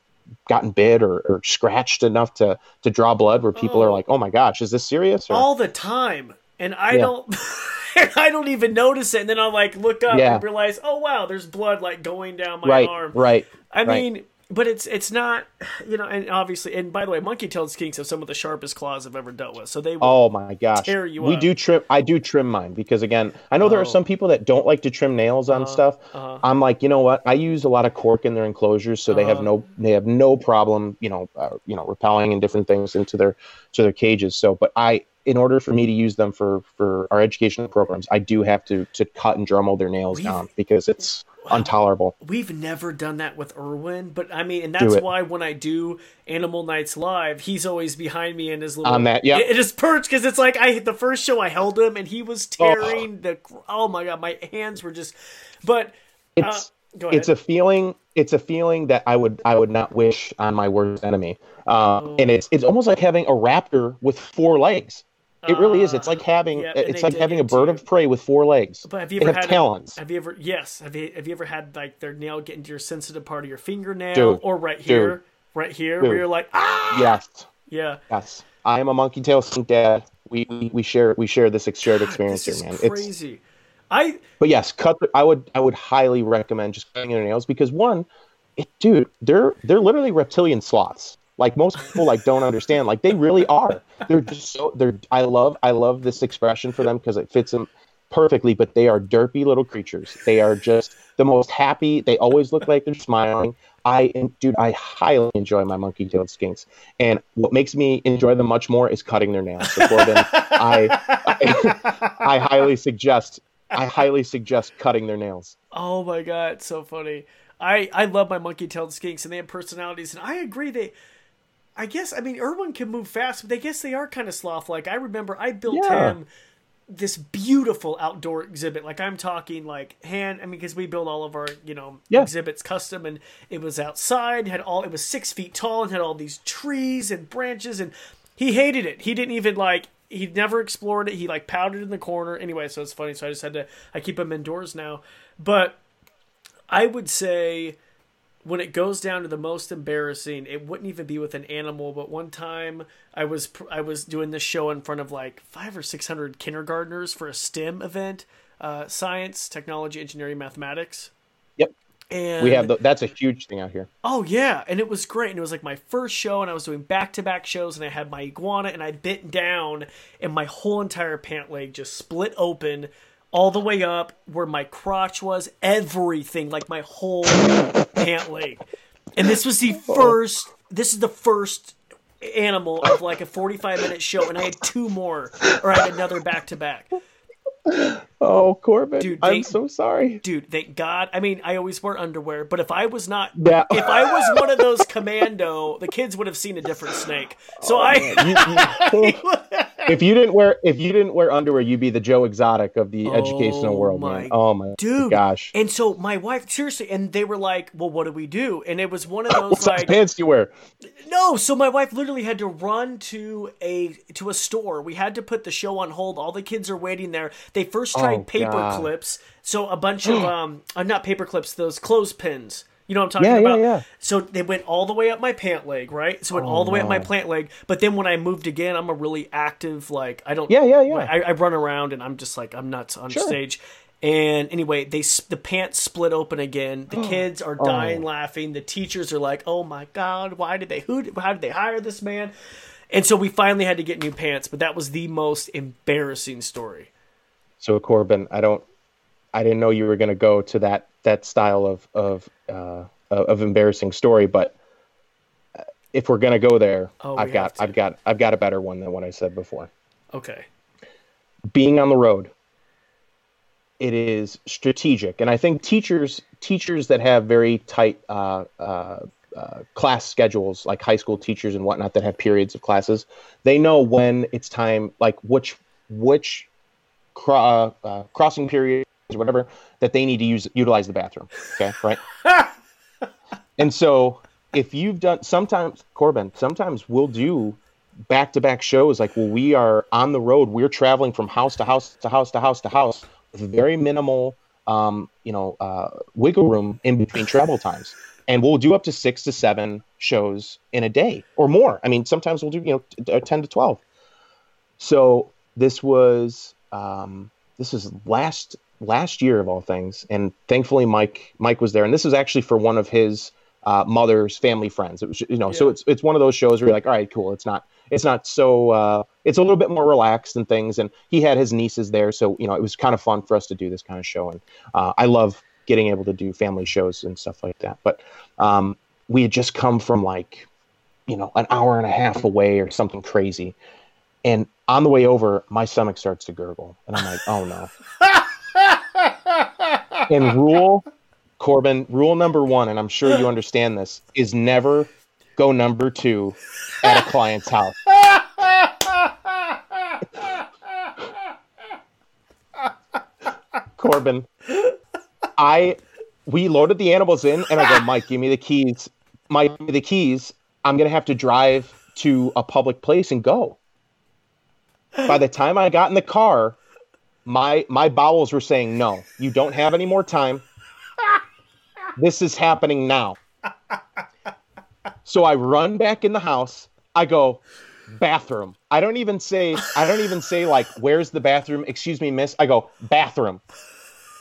gotten bit or, or scratched enough to to draw blood where people oh, are like, oh my gosh, is this serious? Or? All the time, and I yeah. don't. <laughs> I don't even notice it. And then I'll like look up yeah. and realize, oh wow, there's blood like going down my right, arm. Right. I right. mean, but it's it's not, you know, and obviously, and by the way, monkey-tailed skinks have some of the sharpest claws I've ever dealt with. So they oh my gosh, tear you we up. do trim. I do trim mine because again, I know oh. there are oh. some people that don't like to trim nails on uh stuff. uh I'm like, you know what? I use a lot of cork in their enclosures, so uh they have uh-huh. no they have no problem, you know, uh, you know, repelling and different things into their to their cages. So, but I in order for me to use them for for our educational programs, I do have to to cut and Dremel their nails down because it's wow, intolerable. We've never done that with Irwin, but I mean, and that's why when I do Animal Nights live, he's always behind me in his little on that, yeah, it, is perched because it's like I the first show I held him and he was tearing oh. the oh my god, my hands were just, but it's. Uh, it's a feeling it's a feeling that I would I would not wish on my worst enemy. Uh, oh. And it's it's almost like having a raptor with four legs. It really is. It's like uh, having yeah, it's like having a bird of prey with four legs. But have you ever had talons? Have you ever yes? Have you have you ever had like their nail get into your sensitive part of your fingernail dude, or right here, dude, right here, dude. where you're like ah yes, yeah, yes. I am a monkey tail skink dad. We, we we share we share this shared experience this here, man. It's crazy. It's, I but yes, cut. The, I would I would highly recommend just cutting your nails because one, it, dude, they're they're literally reptilian sloths like most people like don't understand. Like they really are. They're just so they're i love i love this expression for them because it fits them perfectly but they are derpy little creatures. They are just the most happy. They always look like they're smiling. I dude i highly enjoy my monkey tailed skinks. And what makes me enjoy them much more is cutting their nails. So I, I <laughs> i highly suggest I highly suggest cutting their nails. Oh my god, so funny. I I love my monkey-tailed skinks, and they have personalities, and I agree they. I guess I mean Irwin can move fast, but I guess they are kind of sloth-like. I remember I built Yeah. him this beautiful outdoor exhibit. Like I'm talking like hand. I mean, because we build all of our you know Yeah. exhibits custom, and it was outside. Had all it was six feet tall and had all these trees and branches, and he hated it. He didn't even like. He never explored it. He like pouted in the corner. Anyway, so it's funny. So I just had to. I keep him indoors now, but I would say when it goes down to the most embarrassing, it wouldn't even be with an animal. But one time, I was I was doing this show in front of like five or six hundred kindergartners for a STEM event, uh, science, technology, engineering, mathematics. Yep. And We have the, that's a huge thing out here. Oh yeah, and it was great. And it was like my first show, and I was doing back to back shows, and I had my iguana, and I bit down, and my whole entire pant leg just split open, all the way up where my crotch was, everything, like my whole pant leg. And this was the first. This is the first animal of like a forty five minute show, and I had two more, or I had another back to back. Oh, Corbin, Dude, I'm so sorry. Dude, thank God. I mean, I always wear underwear, but if I was not Yeah. if I was one of those commando, the kids would have seen a different snake. So oh, I, You- you- <laughs> oh. If you didn't wear if you didn't wear underwear, you'd be the Joe Exotic of the educational world, my man. Oh my dude, gosh! And so my wife, seriously, and they were like, "Well, what do we do?" And it was one of those size like, pants do you wear? no. So my wife literally had to run to a to a store. We had to put the show on hold. All the kids are waiting there. They first tried Oh, paper God. clips, so a bunch of <gasps> um, uh, not paper clips, those clothespins. You know what I'm talking Yeah, yeah, about? yeah. So they went all the way up my pant leg, right? So it went Oh, all the way up oh, my no. plant leg. But then when I moved again, I'm a really active, like I don't. Yeah, yeah, yeah. I, I run around and I'm just like I'm nuts on Sure. stage. And anyway, they the pants split open again. The oh. kids are oh. dying Oh. laughing. The teachers are like, "Oh my god, why did they who how did they hire this man?" And so we finally had to get new pants, but that was the most embarrassing story. So Corbin, I don't, I didn't know you were going to go to that that style of of uh, of embarrassing story, but if we're going to go there, Oh, I've got. I've got I've got a better one than what I said before. Okay. being on the road it is strategic and i think teachers teachers that have very tight uh, uh, uh, class schedules like high school teachers and whatnot that have periods of classes they know when it's time like which which cro- uh, crossing or whatever that they need to use utilize the bathroom okay <laughs> right? And so if you've done sometimes corbin sometimes we'll do back to back shows like well we are on the road we're traveling from house to house to house to house to house with very minimal um, you know uh, wiggle room in between travel times. And we'll do up to six to seven shows in a day or more. I mean sometimes we'll do you know uh, 10 to 12 so this was um, this is last last year of all things and thankfully mike mike was there. And this was actually for one of his uh, mother's family friends. It was you know so it's it's one of those shows where you're like all right cool. It's not it's not so uh, it's a little bit more relaxed and things. And he had his nieces there. So you know it was kind of fun for us to do this kind of show. And uh, i love getting able to do family shows and stuff like that. But um, we had just come from like you know an hour and a half away or something crazy. And on the way over my stomach starts to gurgle. And i'm like oh no <laughs> and rule corbin rule number one and i'm sure you understand this is never go number two at a client's house. Corbin i we loaded the animals in and i go mike give me the keys. Mike the keys. I'm gonna have to drive to a public place and go. By the time i got in the car my my bowels were saying no you don't have any more time. This is happening now. So i run back in the house. I go bathroom. I don't even say i don't even say like where's the bathroom? Excuse me miss. I go bathroom.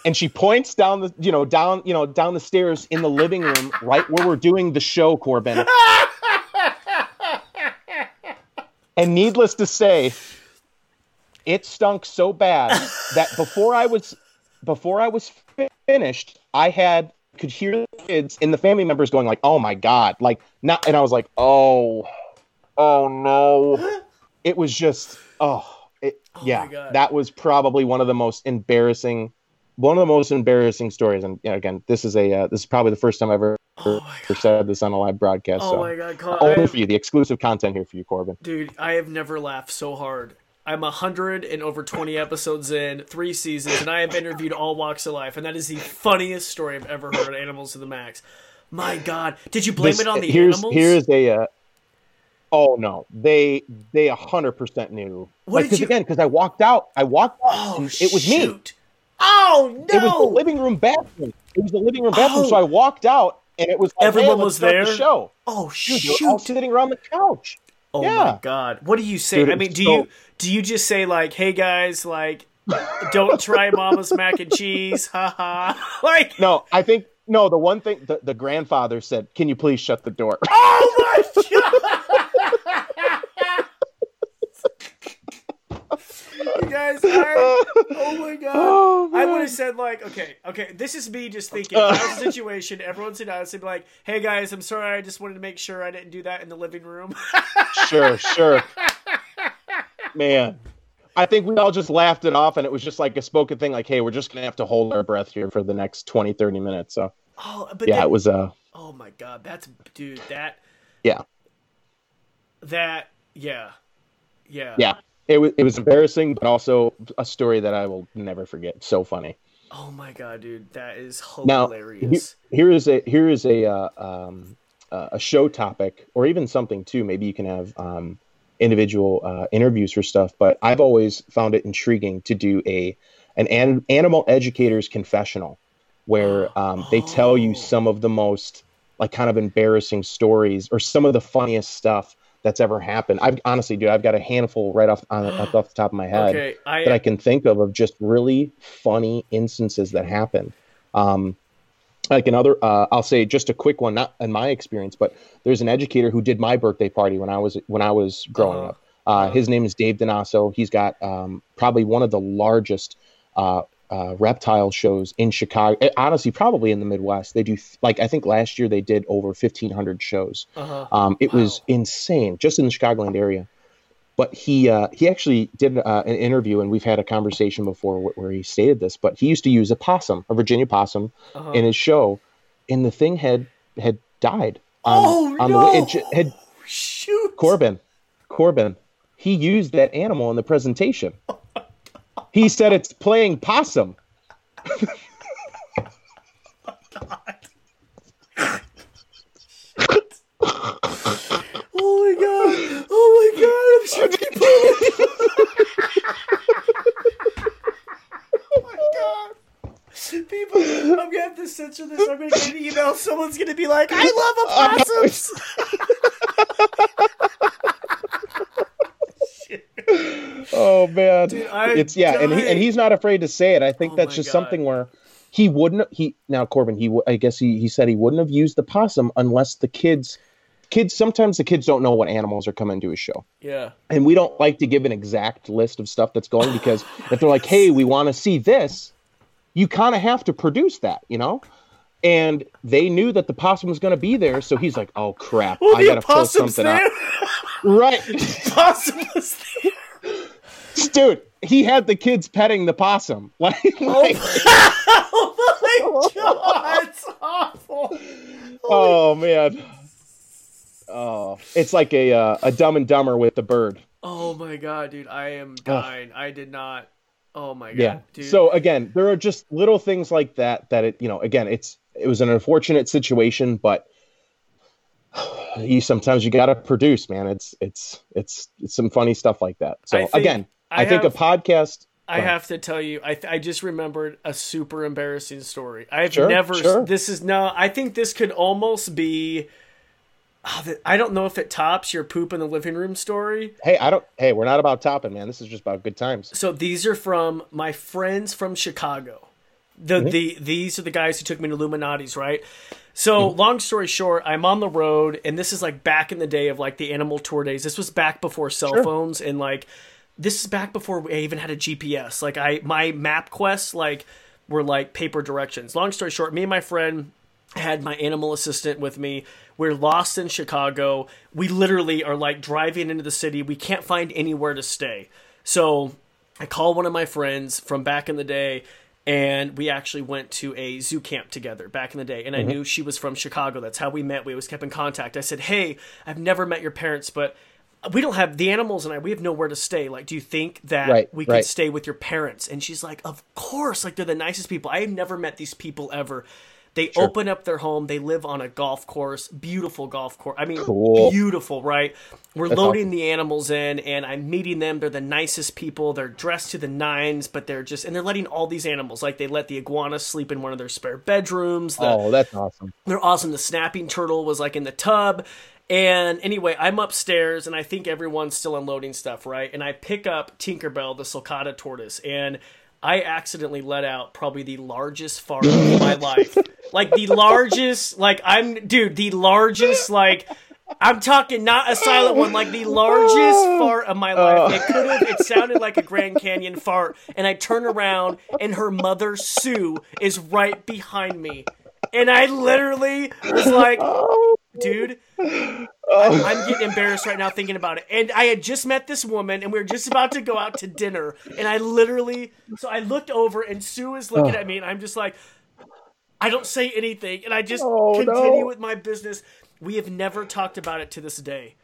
And she points down the you know down you know down the stairs in the living room right where we're doing the show corbin. <laughs> And needless to say it stunk so bad that <laughs> before I was before I was fi- finished, I had could hear the kids and the family members going like, "Oh my god!" Like not, and I was like, "Oh, oh no!" <laughs> It was just, oh, it, Oh yeah, that was probably one of the most embarrassing one of the most embarrassing stories, and you know, again, this is a uh, this is probably the first time I've ever, Oh ever said this on a live broadcast. Oh so my god, all I- for you, the exclusive content here for you, Corbin. dude, I have never laughed so hard. I'm a hundred and over twenty episodes in, three seasons, and I have interviewed all walks of life, and that is the funniest story I've ever heard on Animals to the Max. My God, did you blame This- it on the here's animals? here's a. Uh, oh no, they they a hundred percent knew. What Like did you- again, because I walked out, I walked out, oh, it was me. shoot. Oh no! It was the living room bathroom. It was the living room bathroom. Oh. So I walked out, and it was like, Everyone hey, was there? The show. oh Dude, they were all shoot! sitting around the couch. Oh my god! What do you say? Dude, I mean, do so- you do you just say like, "Hey guys, like, don't try Mama's mac and cheese"? Haha! <laughs> like, No, I think no. The one thing the, the grandfather said, "Can you please shut the door?" oh my <laughs> god! You guys, I, <laughs> oh my god! Oh, I would have said like, okay, okay, this is me just thinking. Was in a situation, everyone's in house, I'd be like, "Hey guys, I'm sorry, I just wanted to make sure I didn't do that in the living room." <laughs> sure, sure. Man, I think we all just laughed it off, and it was just like a spoken thing, like, "Hey, we're just gonna have to hold our breath here for the next 20, 30 minutes." So oh, but yeah, then- it was uh, Oh my god, that's dude, that yeah, that yeah. Yeah. yeah. It was it was embarrassing, but also a story that I will never forget. So funny. Oh my god, dude, that is Now, hilarious. he- here is a here is a uh, um, uh, a show topic, or even something too. Maybe you can have um, individual uh, interviews for stuff. But I've always found it intriguing to do a an, an animal educator's confessional, where <gasps> um, they tell you Oh. some of the most like kind of embarrassing stories or some of the funniest stuff that's ever happened. I've honestly, dude, I've got a handful right off on, off the top of my head okay, I, that I can think of of just really funny instances that happen. Um, like another, uh, I'll say just a quick one, not in my experience, but there's an educator who did my birthday party when I was when I was growing Uh-huh. up. Uh, his name is Dave Donasso. He's got um, probably one of the largest uh, reptile shows in Chicago. eh, Honestly, probably in the Midwest. They do like I think last year they did over 1,500 shows. uh-huh. Um, it was insane, just in the Chicagoland area. But he uh, he actually did uh, an interview, and we've had a conversation before where, where he stated this. But he used to use a possum, a Virginia possum, Uh-huh. in his show, and the thing had had died. On, oh on no! the way. It ju- had Shoot! Corbin, Corbin, he used that animal in the presentation. He said it's playing possum. Oh my god! Oh my god! I'm sure people. oh my god! People, I'm gonna have to censor this. I'm gonna get an email. Someone's gonna be like, "I love opossums." <laughs> Oh man, I'm it's yeah, and he, and he's not afraid to say it. I think Oh that's just God. something where he wouldn't. He now Corbin. He I guess he he said he wouldn't have used the possum unless the kids. Kids sometimes the kids don't know what animals are coming to a show, yeah. and we don't like to give an exact list of stuff that's going because <laughs> if they're like, "Hey, we want to see this," you kind of have to produce that, you know. And they knew that the possum was going to be there, so he's like, "Oh crap, Well, I got to pull something there. out." <laughs> Right, Possum was there. Dude. He had the kids petting the possum, like, <laughs> like Oh my <laughs> god! It's awful. Oh man. Oh, it's like a uh, a Dumb and Dumber with the bird. Oh my god, dude! I am dying. I did not. Oh my god, Yeah. dude. So again, there are just little things like that that it you know again it's it was an unfortunate situation, but <sighs> you sometimes you got to produce, man. It's it's it's it's some funny stuff like that. So think- again, I I, think have- a podcast. I have to tell you, I, I just remembered a super embarrassing story. I've Sure, never. sure. This is no. I think this could almost be. oh, I don't know if it tops your poop in the living room story. Hey, I don't. Hey, we're not about topping, man. This is just about good times. So these are from my friends from Chicago. The mm-hmm. the these are the guys who took me to Lou Malnati's, right? So mm-hmm. long story short, I'm on the road, and this is like back in the day of like the animal tour days. This was back before cell Sure. phones, and like this is back before we even had a GPS. Like I my map quests like were like paper directions. Long story short, me and my friend had my animal assistant with me. We're lost in Chicago. We literally are like driving into the city. We can't find anywhere to stay. So I call one of my friends from back in the day and we actually went to a zoo camp together back in the day and i Mm-hmm. knew she was from chicago that's how we met we always kept in contact i said hey i've never met your parents but we don't have the animals and i we have nowhere to stay like do you think that Right, we could right. stay with your parents and she's like of course like they're the nicest people i have never met these people ever they open up their home they live on a golf course beautiful golf course i mean Cool. beautiful right we're loading the animals in and i'm meeting them they're the nicest people they're dressed to the nines but they're just and they're letting all these animals like they let the iguana sleep in one of their spare bedrooms the, Oh, that's awesome. they're awesome. The snapping turtle was like in the tub. And anyway, I'm upstairs and I think everyone's still unloading stuff, right? And I pick up Tinkerbell, the sulcata tortoise, and I accidentally let out probably the largest fart of my <laughs> life. Like the largest, like I'm, dude, the largest, like, I'm talking not a silent one, like the largest <laughs> fart of my life. Oh. It could have, it sounded like a Grand Canyon fart. And I turn around and her mother, Sue, is right behind me. And I literally was like, dude, I'm, oh. I'm getting embarrassed right now thinking about it. And I had just met this woman, and we were just about to go out to dinner. And I literally, so I looked over, and Sue is looking oh. at me, and I'm just like, I don't say anything, and I just Oh, continue no. with my business. We have never talked about it to this day.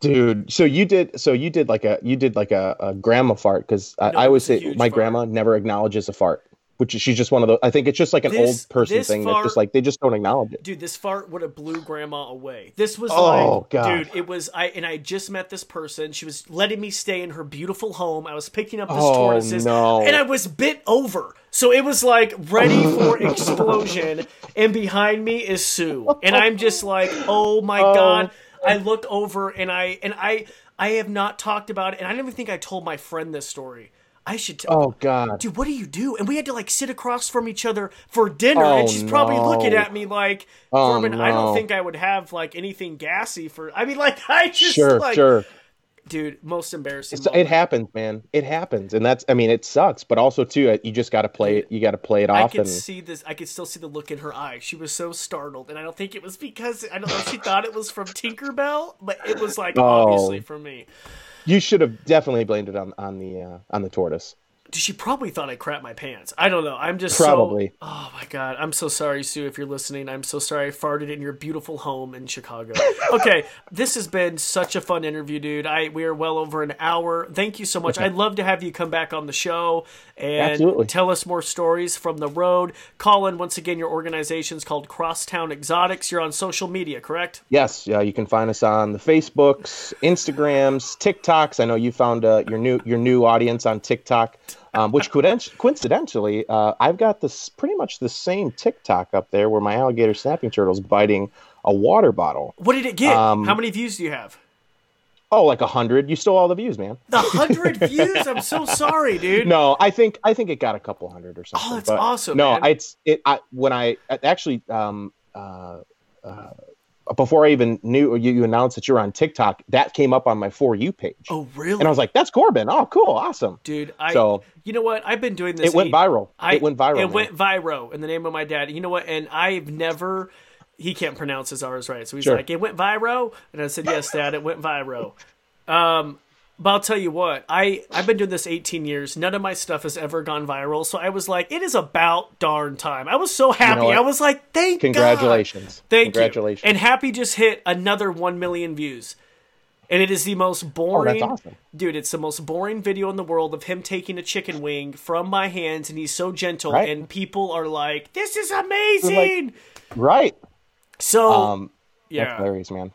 Dude, so you did so you did like a you did like a, a grandma fart because I, No, I always say my fart. grandma never acknowledges a fart, which she's just one of those. I think it's just like an This- old person thing fart- just like they just don't acknowledge it. Dude, this fart would have blew grandma away. This was Oh, like, God. dude, it was I and I just met this person. She was letting me stay in her beautiful home. I was picking up this Oh, tortoises, no. and I was bit over. So it was like ready for <laughs> explosion. And behind me is Sue, and I'm just like, oh my oh. god. I look over and I and I I have not talked about it, and I don't even think I told my friend this story. I should tell. Oh God, Dude, what do you do? And we had to like sit across from each other for dinner, Oh, and she's probably no. looking at me like, Oh, Corbin, I don't think I would have like anything gassy for. I mean, like, <laughs> I just sure, like, sure. dude, most embarrassing. It happens, man. It happens, and that's I mean it sucks, but also too uh, you just got to play it. You got to play it I off, could and see this. I could still see the look in her eye. She was so startled, and I don't think it was because I don't know she thought it was from Tinkerbell, but it was like Oh. obviously from me. You should have definitely blamed it on on the uh, on the tortoise. She probably thought I crapped my pants. I don't know. I'm just Probably. So, oh my god. I'm so sorry, Sue, if you're listening. I'm so sorry I farted in your beautiful home in Chicago. <laughs> Okay, this has been such a fun interview, dude. I we are well over an hour. Thank you so much. I'd love to have you come back on the show and Absolutely. tell us more stories from the road. Colin, once again, your organization's called Crosstown Exotics. You're on social media, correct? Yes, yeah, you can find us on the Facebooks, Instagrams, TikToks. I know you found uh, your new your new audience on TikTok, um, which coinc- coincidentally, uh, I've got this pretty much the same TikTok up there where my alligator snapping turtle's biting a water bottle. What did it get? Um, How many views do you have? Oh, like a hundred. You stole all the views, man. The hundred <laughs> views. I'm so sorry, dude. No, I think I think it got a couple hundred or something. Oh, that's awesome, No, man. I- it's it. I when I actually um uh, uh before I even knew you, you announced that you're on TikTok, that came up on my for you page, Oh, really? and I was like, "That's Corbin. Oh, cool, awesome." Dude, I So- you know what? I've been doing this. It went eight- viral. I, it went viral. It man. went viral in the name of my dad. You know what? And I've never. He can't pronounce his R's right, so he's Sure. like, "It went viral," and I said, "Yes, Dad, it went viral." Um, but I'll tell you what, I I've been doing this 18 years. None of my stuff has ever gone viral, so I was like, "It is about darn time." I was so happy. what? I was like, "Thank God." Congratulations. Thank Congratulations. you. And Happy just hit another 1 million views. And it is the most boring. Oh, awesome. Dude, it's the most boring video in the world of him taking a chicken wing from my hands and he's so gentle Right. and people are like, "This is amazing." right. so, Um, that's yeah. hilarious, man.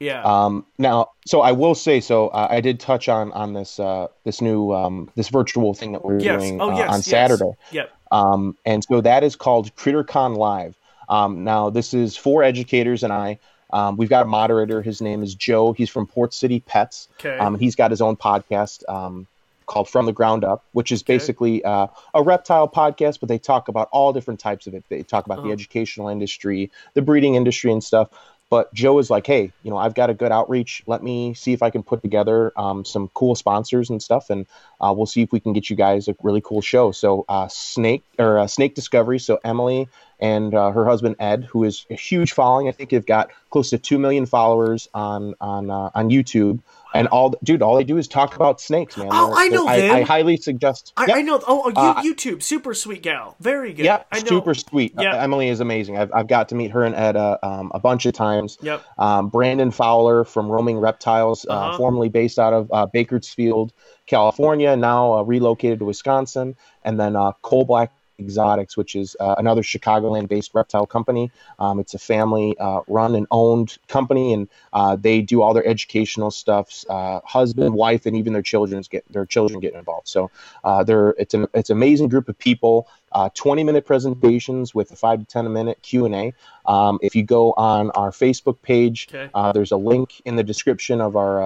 Yeah. Um, now, so I will say, so uh, I did touch on on this uh, this new um, this virtual thing that we're yes. doing Oh, uh, yes. on yes. Saturday. Yep. Um, and so that is called CritterCon Live. Um, now, this is for educators and I. Um, we've got a moderator. His name is Joe. He's from Port City Pets. Okay. Um, he's got his own podcast um, called From the Ground Up, which is basically uh, a reptile podcast, but they talk about all different types of it. They talk about the Uh-huh. educational industry, the breeding industry, and stuff. But Joe is like, hey, you know, I've got a good outreach. Let me see if I can put together um, some cool sponsors and stuff, and uh, we'll see if we can get you guys a really cool show. So, uh, Snake or uh, Snake Discovery. So Emily and uh, her husband Ed, who is a huge following. I think they've got close to two million followers on on uh, on YouTube. And all, dude, all they do is talk about snakes, man. Oh, They're, I know. I, I, highly suggest. I, I know. Oh, oh uh, YouTube, super sweet gal, very good. Yeah, super sweet. Yep. Uh, Emily is amazing. I've, I've got to meet her and Ed uh, um, a bunch of times. Yep. Um, Brandon Fowler from Roaming Reptiles, uh, uh-huh. formerly based out of uh, Bakersfield, California, now relocated to Wisconsin, and then Coal Black Exotics, which is uh, another Chicagoland based reptile company. Um, it's a family uh, run and owned company, and uh, they do all their educational stuff. Uh, husband, wife, and even their children's get their children get involved. So uh, they're it's an it's an amazing group of people. Uh, 20 minute presentations with a five to 10 minute Q and A. Um, if you go on our Facebook page, okay. there's a link in the description of our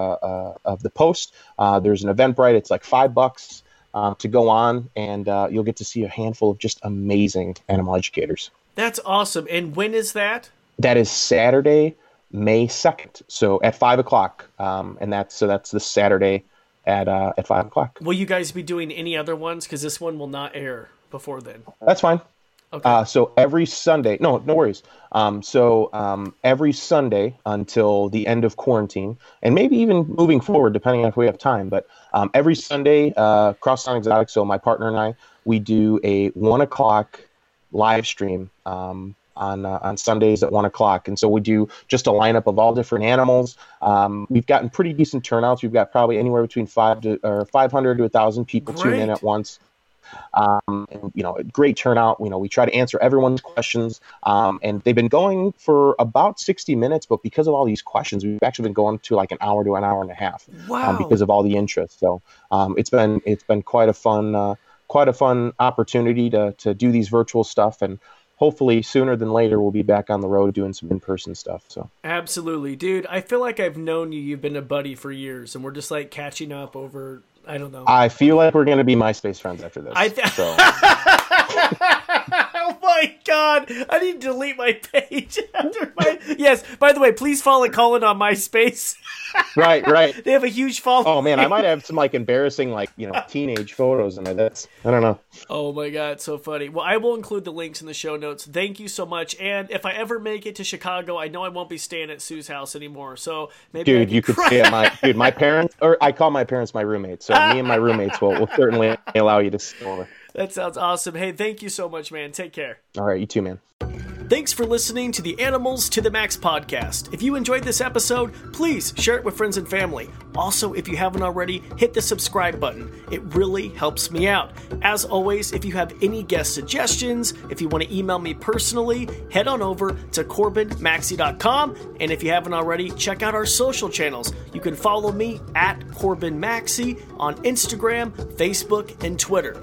of the post. there's an Eventbrite. It's like five bucks um, to go on, and uh, you'll get to see a handful of just amazing animal educators. That's awesome. And when is that? That is Saturday, May second. So at five o'clock, um, and that's so that's this Saturday at uh, at five o'clock. Will you guys be doing any other ones? Because this one will not air before then. That's fine. Okay. Uh, so every Sunday, no, no worries. Um, so um, every Sunday until the end of quarantine, and maybe even moving forward, depending on if we have time. But um, every Sunday, uh, Crosstown Exotic, so my partner and I, we do a one o'clock live stream um, on uh, on Sundays at one o'clock, and so we do just a lineup of all different animals. Um, we've gotten pretty decent turnouts. We've got probably anywhere between five to or five hundred to a thousand people Great. tune in at once. Um, and, you know, great turnout. You know, we try to answer everyone's questions, um, and they've been going for about 60 minutes. But because of all these questions, we've actually been going to like an hour to an hour and a half. Um, wow! Um, because of all the interest, so um, it's been it's been quite a fun uh, quite a fun opportunity to to do these virtual stuff and hopefully sooner than later we'll be back on the road doing some in-person stuff so absolutely dude i feel like i've known you you've been a buddy for years and we're just like catching up over I don't know. I feel like we're gonna be MySpace friends after this. I th- so. <laughs> my god! I need to delete my page <laughs> after my. Yes. By the way, please follow Colin on MySpace. <laughs> right, right. They have a huge following. Oh man, I might have some like embarrassing like you know teenage photos in there. That's I don't know. Oh my god, so funny. Well, I will include the links in the show notes. Thank you so much. And if I ever make it to Chicago, I know I won't be staying at Sue's house anymore. So maybe dude, you could stay at my dude. My parents, or I call my parents my roommates. So me and my <laughs> roommates will will certainly allow you to stay over. That sounds awesome. Hey, thank you so much, man. Take care. All right, you too, man. Thanks for listening to the Animals to the Max podcast. If you enjoyed this episode, please share it with friends and family. Also, if you haven't already, hit the subscribe button. It really helps me out. As always, if you have any guest suggestions, if you want to email me personally, head on over to CorbinMaxey.com. And if you haven't already, check out our social channels. You can follow me at Corbin Maxey on Instagram, Facebook, and Twitter.